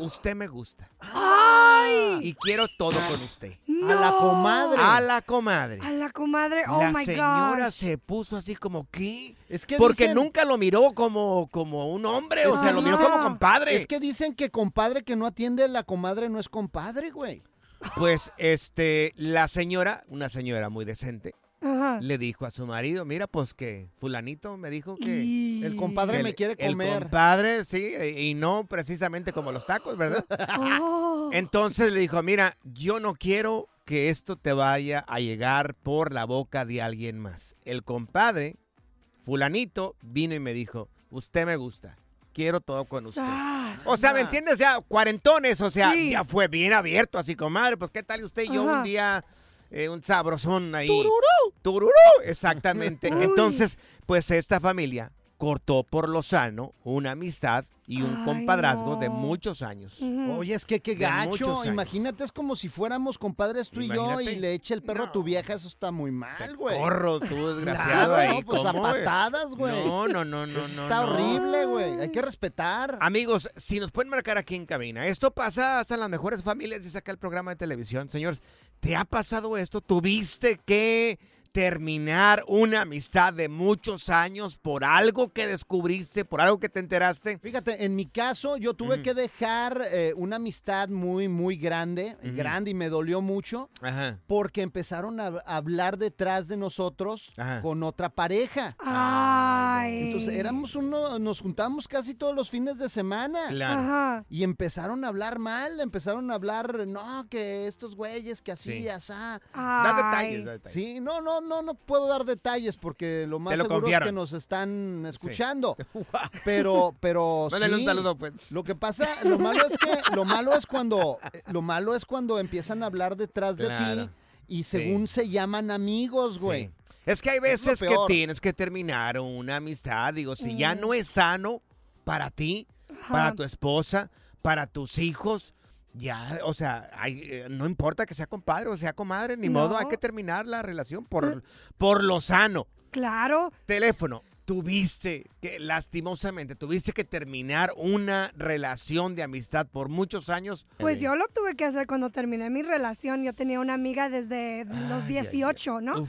usted me gusta. ¡Ay! Y quiero todo con usted. A la comadre. A la comadre. A la comadre. Oh la my señora gosh. se puso así como, ¿qué? Es que Porque dicen- nunca lo miró como, como un hombre, o sea, lo miró como compadre. Es que dicen que compadre que no atiende a la comadre no es compadre, güey. Pues, este, la señora, una señora muy decente, Ajá. le dijo a su marido, mira, pues que fulanito me dijo que... El compadre que me el- quiere comer. El compadre, sí, y no precisamente como los tacos, ¿verdad? Oh. Entonces le dijo, mira, yo no quiero que esto te vaya a llegar por la boca de alguien más. El compadre, fulanito, vino y me dijo, usted me gusta, quiero todo con usted. O sea, ¿me entiendes? Ya, cuarentones, o sea, Sí. ya fue bien abierto, así, comadre, pues qué tal usted y yo Ajá. un día, eh, un sabrosón ahí. ¡Tururú! Tururú, exactamente. Uy. Entonces, pues esta familia cortó por lo sano una amistad y un Ay, compadrazgo de muchos años. Oye, es que qué De gacho. Imagínate, es como si fuéramos compadres tú y yo y le eche el perro a tu vieja. Eso está muy mal, güey. Corro, tú desgraciado Claro, ahí. pues a patadas, güey. No, no, no, no, Eso no. está no. horrible, güey. Hay que respetar. Amigos, si nos pueden marcar aquí en cabina, esto pasa hasta en las mejores familias, dice acá el programa de televisión. Señor, ¿te ha pasado esto? ¿Tuviste que terminar una amistad de muchos años por algo que descubriste, por algo que te enteraste? Fíjate, en mi caso, yo tuve que dejar eh, una amistad muy, muy grande, grande y me dolió mucho Ajá. porque empezaron a hablar detrás de nosotros Ajá. con otra pareja. Ay. Entonces éramos uno, nos juntábamos casi todos los fines de semana. Claro. Ajá. Y empezaron a hablar mal, empezaron a hablar, no, que estos güeyes, que así, Sí. asá. Da detalles, da detalles. Sí, no, no, no, no puedo dar detalles porque lo más lo seguro es que nos están escuchando. [laughs] Pero, pero [laughs] Mándale sí. un saludo, pues. Lo que pasa, lo malo es que, lo malo es cuando, lo malo es cuando empiezan a hablar detrás de ti y según se llaman amigos, güey. Sí. Es que hay veces que tienes que terminar una amistad. Digo, si ya no es sano para ti, para tu esposa, para tus hijos, ya, o sea, hay, eh, no importa que sea compadre o sea comadre, ni No. modo, hay que terminar la relación por, por lo sano. Claro. Teléfono. Tuviste que, lastimosamente, tuviste que terminar una relación de amistad por muchos años. Pues yo lo tuve que hacer cuando terminé mi relación. Yo tenía una amiga desde los 18, ¿no?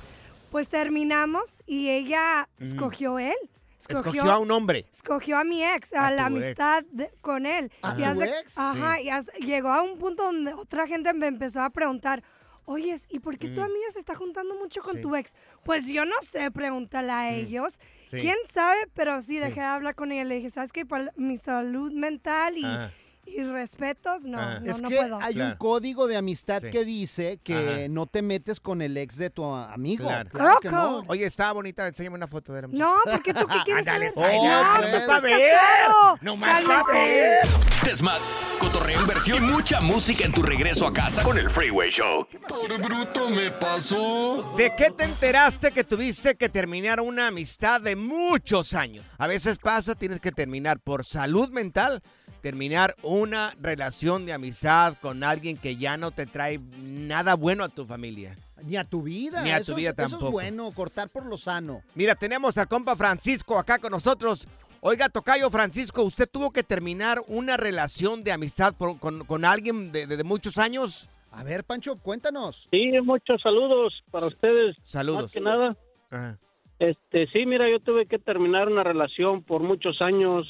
Pues terminamos y ella Mm. escogió él. Escogió a un hombre. Escogió a mi ex, a, A la tu amistad de- con él. ¿A Y tu ex? Ajá, Sí. y hasta- llegó a un punto donde otra gente me empezó a preguntar, oye, ¿y por qué tu Mm. amiga se está juntando mucho con Sí. tu ex? Pues yo no sé, pregúntale a ellos. Sí. ¿Quién sabe? Pero sí, dejé de hablar con ella. Le dije, ¿sabes qué? Por mi salud mental y, Ajá. Y respetos, no, Ajá. no, es no que puedo. hay un código de amistad Sí. que dice que Ajá. no te metes con el ex de tu amigo. Claro. Claro que Loco. no. Oye, estaba bonita, enséñame una foto de la muchacha. No, porque tú qué [laughs] quieres saber. ay, no, no, pues, estás a ver. casado. Nomás Cálmate. a ver. Desmat, cotorreo, inversión y mucha música en tu regreso a casa con el Freeway Show. Por bruto me pasó. ¿De qué te enteraste que tuviste que terminar una amistad de muchos años? A veces pasa, tienes que terminar por salud mental, terminar una relación de amistad con alguien que ya no te trae nada bueno a tu familia. Ni a tu vida. Ni a tu Eso es- vida Eso tampoco. es bueno, cortar por lo sano. Mira, tenemos al compa Francisco acá con nosotros. Oiga, Tocayo Francisco, ¿usted tuvo que terminar una relación de amistad por- con, con alguien de, de- de muchos años? A ver, Pancho, cuéntanos. Sí, muchos saludos para ustedes. Saludos. Más que nada, Ajá. este, sí, mira, yo tuve que terminar una relación por muchos años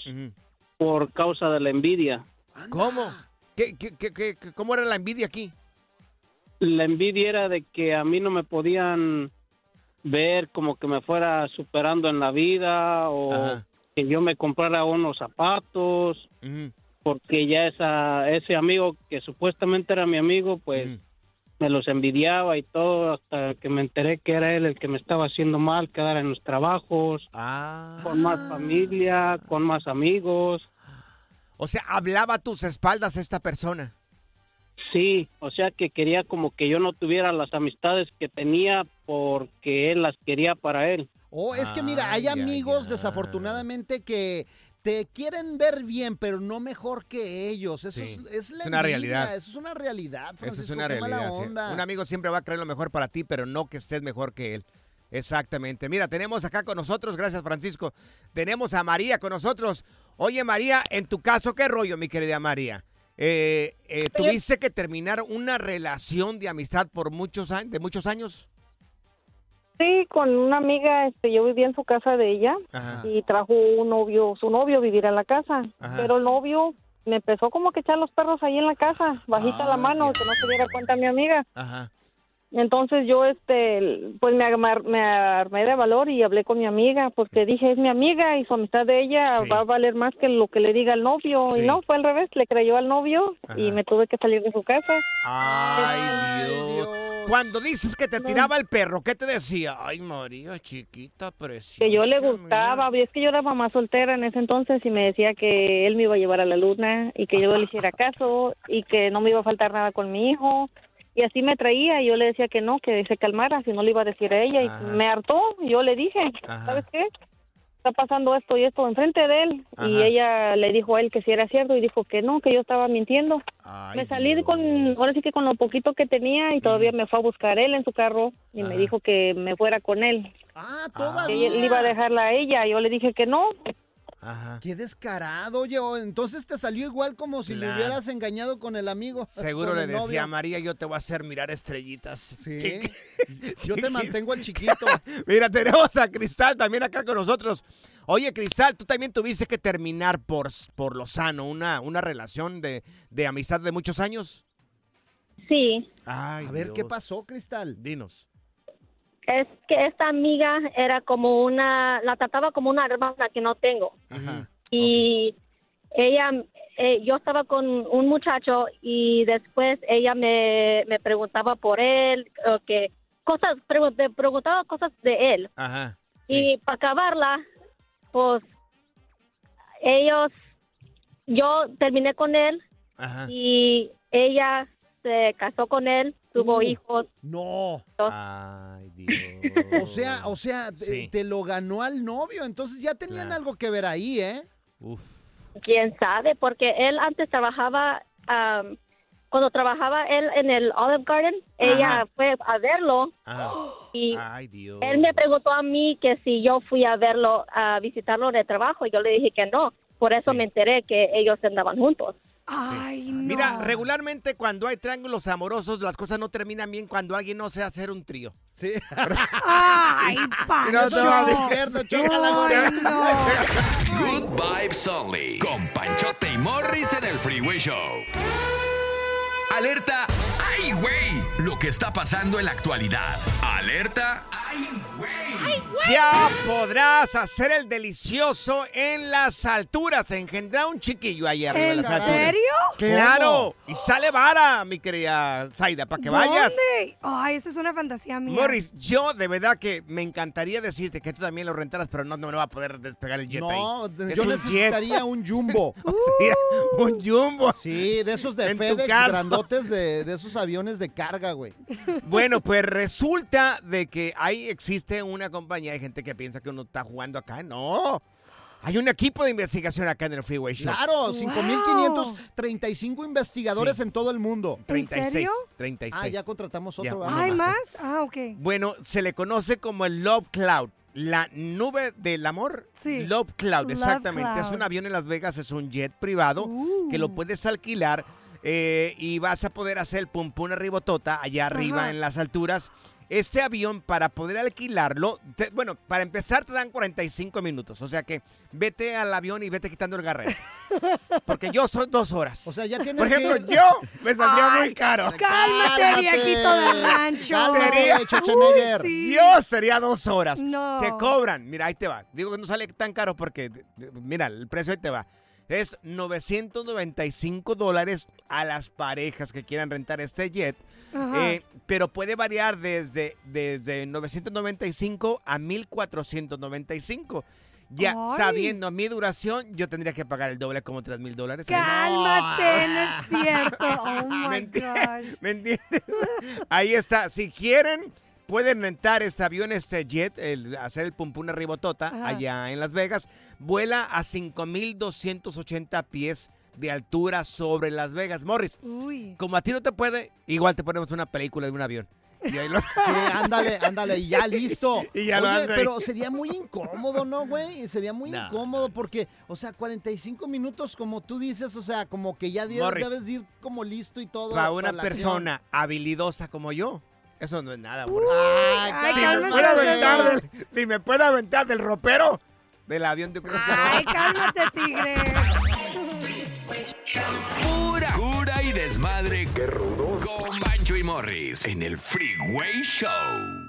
por causa de la envidia. ¿Cómo? ¿Qué, qué, qué- qué- cómo era la envidia aquí? La envidia era de que a mí no me podían ver como que me fuera superando en la vida o Ajá. que yo me comprara unos zapatos porque ya esa ese amigo que supuestamente era mi amigo pues me los envidiaba y todo hasta que me enteré que era él el que me estaba haciendo mal quedar en los trabajos Ah. con más familia con más amigos O sea, hablaba a tus espaldas esta persona. Sí, o sea que quería como que yo no tuviera las amistades que tenía porque él las quería para él. Oh, es que mira, hay amigos desafortunadamente que te quieren ver bien, pero no mejor que ellos. Eso Sí, es, es la es una envidia, realidad. Eso es una realidad, Eso es Francisco, una qué mala realidad. sí. onda. Un amigo siempre va a creer lo mejor para ti, pero no que estés mejor que él. Exactamente. Mira, tenemos acá con nosotros, gracias Francisco, tenemos a María con nosotros. Oye María, en tu caso, ¿qué rollo, mi querida María? eh, eh, ¿tuviste que terminar una relación de amistad por muchos años, de muchos años? Sí, con una amiga, este, yo vivía en su casa de ella Ajá. y trajo un novio, su novio vivir en la casa, Ajá. pero el novio me empezó como que echar los perros ahí en la casa, bajita la mano, que no se diera cuenta mi amiga. Ajá. Entonces yo, este, pues me, me armé de valor y hablé con mi amiga, porque dije, es mi amiga y su amistad de ella va a valer más que lo que le diga el novio. Sí. Y no, fue al revés, le creyó al novio y me tuve que salir de su casa. Ay, Dios. Cuando dices que te tiraba el perro, ¿qué te decía? Ay, María, chiquita, preciosa. Que yo le gustaba, y es que yo era mamá soltera en ese entonces y me decía que él me iba a llevar a la luna y que yo le hiciera caso y que no me iba a faltar nada con mi hijo. Y así me traía y yo le decía que no, que se calmara, si no le iba a decir a ella. Ajá. Y me hartó y yo le dije, Ajá. ¿sabes qué? Está pasando esto y esto enfrente de él. Y ella le dijo a él que si era cierto y dijo que no, que yo estaba mintiendo. me salí con, ahora sí que con lo poquito que tenía y todavía me fue a buscar él en su carro y me dijo que me fuera con él. Ah, Que todavía. él iba a dejarla a ella. Yo le dije que no. Qué descarado, oye. Entonces te salió igual como si le Claro. hubieras engañado con el amigo. [laughs] Seguro le decía novio. a María, yo te voy a hacer mirar estrellitas. Sí. [laughs] [laughs] Yo te mantengo al chiquito. Mira, tenemos a Cristal también acá con nosotros. Oye, Cristal, tú también tuviste que terminar por, por lo sano, una, una relación de, de amistad de muchos años. Sí. Ay, a ver, ¿qué pasó, Cristal? Dinos. Es que esta amiga era como una, la trataba como una hermana que no tengo. Y ella, eh, yo estaba con un muchacho y después ella me, me preguntaba por él, o que cosas, pregu- preguntaba cosas de él. Ajá. Y para acabarla, pues ellos, yo terminé con él Ajá. y ella se casó con él, tuvo Uh. hijos. No. Ay, Dios. O sea, o sea, te, Sí. te lo ganó al novio. Entonces ya tenían Claro. algo que ver ahí, ¿eh? quién sabe, porque él antes trabajaba, am, cuando trabajaba él en el Olive Garden, ella fue a verlo Ajá. y Ay, Dios. él me preguntó a mí que si yo fui a verlo, a visitarlo de trabajo, y yo le dije que no. Por eso me enteré que ellos andaban juntos. Ay, no. Mira, regularmente cuando hay triángulos amorosos, las cosas no terminan bien cuando alguien no sabe hacer un trío. Sí. Ay, [laughs] Pancho. No, no, no, cierto, Good Vibes Only. Con Panchote y Morris en el Freeway Show. Alerta. ¡Ay, güey! Lo que está pasando en la actualidad. Alerta. ¡Ay, güey! Ya podrás hacer el delicioso en las alturas. Engendra un chiquillo ahí arriba ¿En en las alturas. serio? Claro. Y sale vara, mi querida Zaida, para que vayas. ¿Dónde? Ay, eso es una fantasía mía. Morris, yo de verdad que me encantaría decirte que tú también lo rentaras, pero no, no me va a poder despegar el jet No, ahí. de- Es yo un necesitaría jet. un jumbo. [laughs] Un jumbo. Sí, de esos de FedEx grandotes, de, de esos aviones de carga, güey. [laughs] Bueno, pues resulta de que ahí existe una compañía, hay gente que piensa que uno está jugando acá. No. Hay un equipo de investigación acá en el Freeway Show. Claro, 5.535 investigadores Sí. en todo el mundo. 36. 36. Ah, ya contratamos Ya, otro. ah, ¿Hay más. más? Ah, ok. Bueno, se le conoce como el Love Cloud. La nube del amor. Sí. Love Cloud, Love exactamente. Es un avión en Las Vegas, es un jet privado que lo puedes alquilar eh, y vas a poder hacer el pum pum arribotota allá arriba Ajá. en las alturas. Este avión, para poder alquilarlo, te- bueno, para empezar te dan 45 minutos. O sea que vete al avión y vete quitando el garrero. [laughs] Porque yo son dos horas. O sea, ya tienes Por ejemplo, que- yo me saldría Ay, muy caro. Cálmate, Cálmate. viejito de rancho. Cálmate, Sería- Schwarzenegger. Uy, sí. Dios, sería dos horas. No. Te cobran. Mira, ahí te va. Digo que no sale tan caro porque, mira, el precio ahí te va. Es 995 dólares a las parejas que quieran rentar este jet. Eh, pero puede variar desde, desde 995 a 1495. Ya Ay. sabiendo mi duración, yo tendría que pagar el doble como 3 mil dólares. Cálmate, no es cierto. [laughs] Oh my gosh. ¿Me entiendes? Ahí está. Si quieren, pueden rentar este avión, este jet, el, hacer el pum pum ribotota Ajá. allá en Las Vegas. Vuela a 5.280 pies de altura sobre Las Vegas. Morris, Uy. como a ti no te puede, igual te ponemos una película de un avión. Sí, ándale, ándale, y ya listo. [laughs] Y ya lo Oye, ahí. pero sería muy incómodo, ¿no, güey? Sería muy incómodo porque, o sea, 45 minutos, como tú dices, o sea, como que ya de- Morris. debes ir como listo y todo. Para una acción. persona habilidosa como yo, eso no es nada, bro. Ay, si, me puede aventar del, si me puede aventar del ropero, del avión, ¿tú crees que no? Ay, cálmate, tigre. Pura cura y desmadre. Qué rudos. Con Bancho y Morris en el Freeway Show.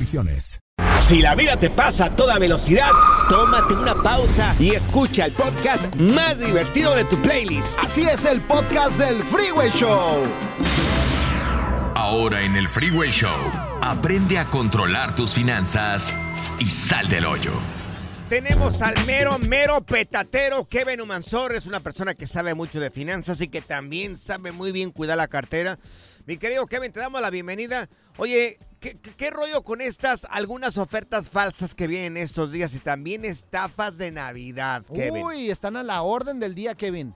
Si la vida te pasa a toda velocidad, tómate una pausa y escucha el podcast más divertido de tu playlist. Así es el podcast del Freeway Show. Ahora en el Freeway Show, aprende a controlar tus finanzas y sal del hoyo. Tenemos al mero, mero petatero Kevin Humansor. Es una persona que sabe mucho de finanzas y que también sabe muy bien cuidar la cartera. Mi querido Kevin, te damos la bienvenida. Oye, ¿qué, qué- qué rollo con estas algunas ofertas falsas que vienen estos días y también estafas de Navidad, Kevin? Uy, están a la orden del día, Kevin.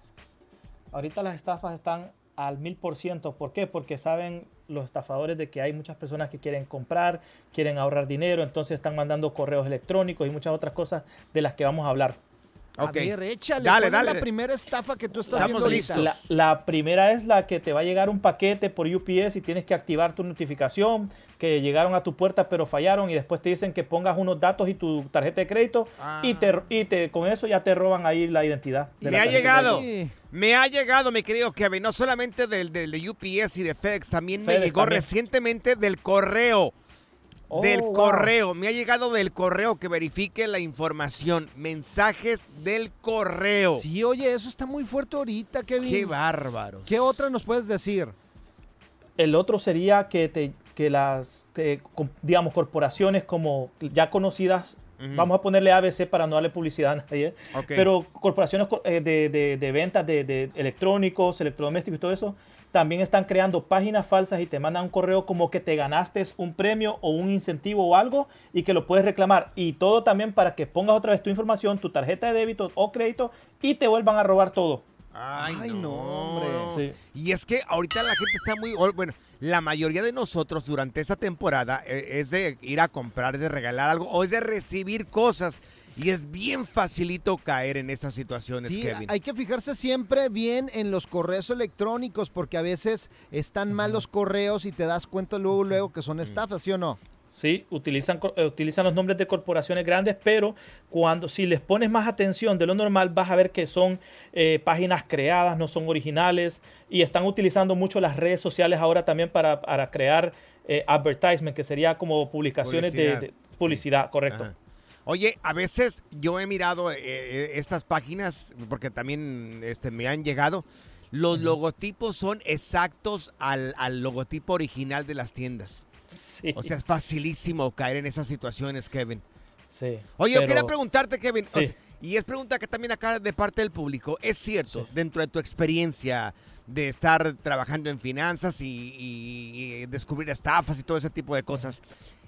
Ahorita las estafas están al mil por ciento. ¿Por qué? Porque saben los estafadores de que hay muchas personas que quieren comprar, quieren ahorrar dinero, entonces están mandando correos electrónicos y muchas otras cosas de las que vamos a hablar. A ver, échale. Dale, ¿cuál dale. es la primera estafa que tú estás La, viendo ahorita? la- la primera es la que te va a llegar un paquete por UPS y tienes que activar tu notificación, que llegaron a tu puerta pero fallaron y después te dicen que pongas unos datos y tu tarjeta de crédito y, te, y te, con eso ya te roban ahí la identidad. de Me la ha llegado, me ha llegado, mi querido Kevin, no solamente del, del de UPS y de FedEx, también me llegó también. recientemente del correo. Oh, del wow. correo, me ha llegado del correo que verifique la información, mensajes del correo. Sí, oye, eso está muy fuerte ahorita, Kevin. Qué bárbaro. ¿Qué otra nos puedes decir? El otro sería que, te, que las, te- digamos, corporaciones como ya conocidas, vamos a ponerle ABC para no darle publicidad a nadie, pero corporaciones co- eh, de, de- de ventas de, de electrónicos, electrodomésticos y todo eso, también están creando páginas falsas y te mandan un correo como que te ganaste un premio o un incentivo o algo y que lo puedes reclamar. Y todo también para que pongas otra vez tu información, tu tarjeta de débito o crédito y te vuelvan a robar todo. Ay, no, hombre. Sí. Y es que ahorita la gente está muy... Bueno, la mayoría de nosotros durante esta temporada eh, es de ir a comprar, es de regalar algo o es de recibir cosas. Y es bien facilito caer en esas situaciones, Sí, Kevin. hay que fijarse siempre bien en los correos electrónicos porque a veces están mal los correos y te das cuenta luego luego que son estafas, ¿sí o no? Sí, utilizan, eh, utilizan los nombres de corporaciones grandes, pero cuando si les pones más atención de lo normal, vas a ver que son eh, páginas creadas, no son originales, y están utilizando mucho las redes sociales ahora también para, para crear eh, advertisement, que sería como publicaciones Publicidad. de, de publicidad, correcto. Ajá. Oye, a veces yo he mirado eh, eh, estas páginas, porque también este, me han llegado, los logotipos son exactos al, al logotipo original de las tiendas. Sí. O sea, es facilísimo caer en esas situaciones, Kevin. Sí, Oye, yo quería preguntarte, Kevin, o Sí. sea, y es pregunta que también acá de parte del público, ¿es cierto, dentro de tu experiencia de estar trabajando en finanzas y, y- y descubrir estafas y todo ese tipo de cosas,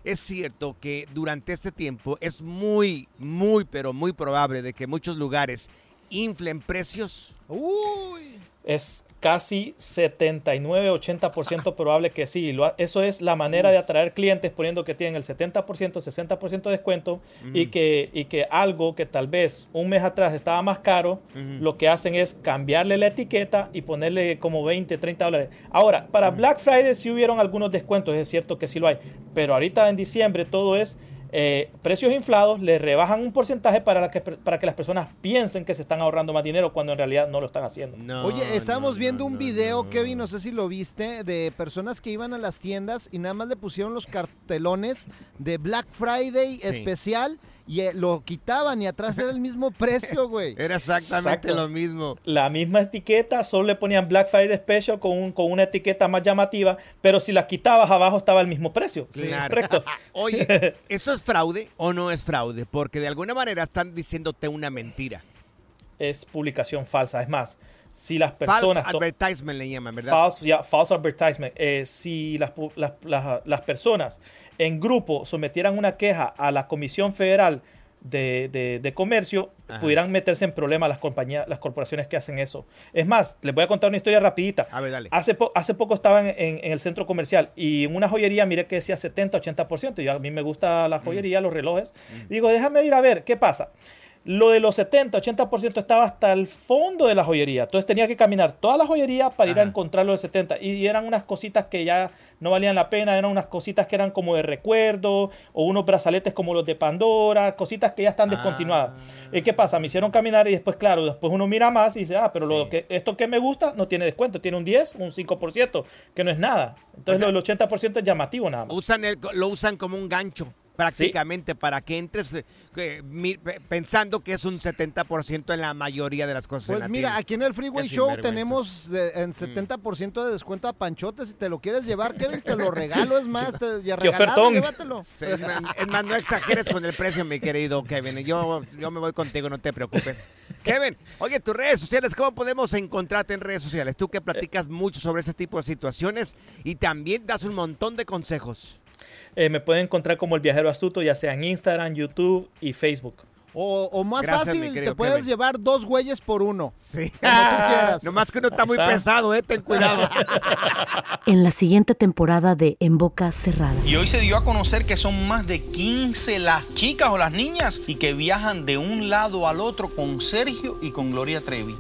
es cierto que durante este tiempo es muy, muy, pero muy probable de que muchos lugares inflen precios? Uy. Es casi 79-80% probable que sí. Lo eso es la manera de atraer clientes poniendo que tienen el 70%, 60% de descuento y, que, y que algo que tal vez un mes atrás estaba más caro, lo que hacen es cambiarle la etiqueta y ponerle como 20, 30 dólares. Ahora, para Black Friday sí hubieron algunos descuentos, es cierto que sí lo hay, pero ahorita en diciembre todo es... eh, precios inflados, le rebajan un porcentaje para, la que, para que las personas piensen que se están ahorrando más dinero cuando en realidad no lo están haciendo. Oye, estábamos viendo un video, Kevin, no sé si lo viste, de personas que iban a las tiendas y nada más le pusieron los cartelones de Black Friday Sí. especial y eh, lo quitaban y atrás era el mismo precio, [laughs] güey. Era exactamente lo mismo. La misma etiqueta, solo le ponían Black Friday Special con, con una etiqueta más llamativa, pero si la quitabas abajo estaba el mismo precio. Correcto. [laughs] Oye, [laughs] ¿eso es fraude o no es fraude? Porque de alguna manera están diciéndote una mentira. Es publicación falsa. Es más, si las personas... False advertisement le llaman, ¿verdad? False, false advertisement. Eh, si las, las, las, las, personas en grupo sometieran una queja a la Comisión Federal de, de, de Comercio, Ajá. pudieran meterse en problemas las compañías, las corporaciones que hacen eso. Es más, les voy a contar una historia rapidita. A ver, dale. Hace, po hace poco estaba en, en, en, el centro comercial y en una joyería miré que decía 70, 80%. Y a mí me gusta la joyería, mm. los relojes. Mm. Digo, déjame ir a ver, ¿qué pasa? Lo de los 70, 80% estaba hasta el fondo de la joyería. Entonces tenía que caminar toda la joyería para ir a encontrar los de 70. Y eran unas cositas que ya no valían la pena. Eran unas cositas que eran como de recuerdo. O unos brazaletes como los de Pandora. Cositas que ya están descontinuadas. Ah. ¿Qué pasa? Me hicieron caminar y después, claro, después uno mira más y dice, ah, pero sí. lo que, esto que me gusta no tiene descuento. Tiene un 10, un 5%, que no es nada. Entonces o sea, lo del 80% es llamativo nada más. Usan el, lo usan como un gancho prácticamente sí. para que entres eh, pensando que es un 70% en la mayoría de las cosas. Pues mira, aquí en el Freeway Show tenemos de, en 70% de descuento a panchotes. Si te lo quieres llevar, Kevin, te lo regalo. Es más, [laughs] te, ya ¿Qué regalado, llévatelo. Sí, es más, no exageres con el precio, mi querido Kevin. Yo, yo me voy contigo, no te preocupes. Kevin, oye, tus redes sociales, ¿cómo podemos encontrarte en redes sociales? Tú que platicas mucho sobre este tipo de situaciones y también das un montón de consejos. Eh, me pueden encontrar como el viajero astuto, ya sea en Instagram, YouTube y Facebook. O, o más Gracias, fácil, te puedes Kevin. llevar dos güeyes por uno. Sí. [laughs] Como tú quieras. Nomás que uno está, está, muy pesado, ¿eh? Ten cuidado. [laughs] en la siguiente temporada de En Boca Cerrada. Y hoy se dio a conocer que son más de 15 las chicas o las niñas y que viajan de un lado al otro con Sergio y con Gloria Trevi.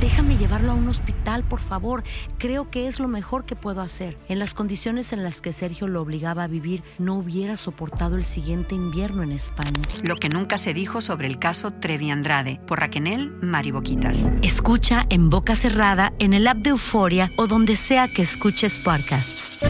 Déjame llevarlo a un hospital, por favor. Creo que es lo mejor que puedo hacer. En las condiciones en las que Sergio lo obligaba a vivir, no hubiera soportado el siguiente invierno en España. Lo que nunca se dijo sobre el caso Trevi Andrade, por Raquel Mariboquitas. Escucha en boca cerrada, en el app de Euforia o donde sea que escuches podcasts.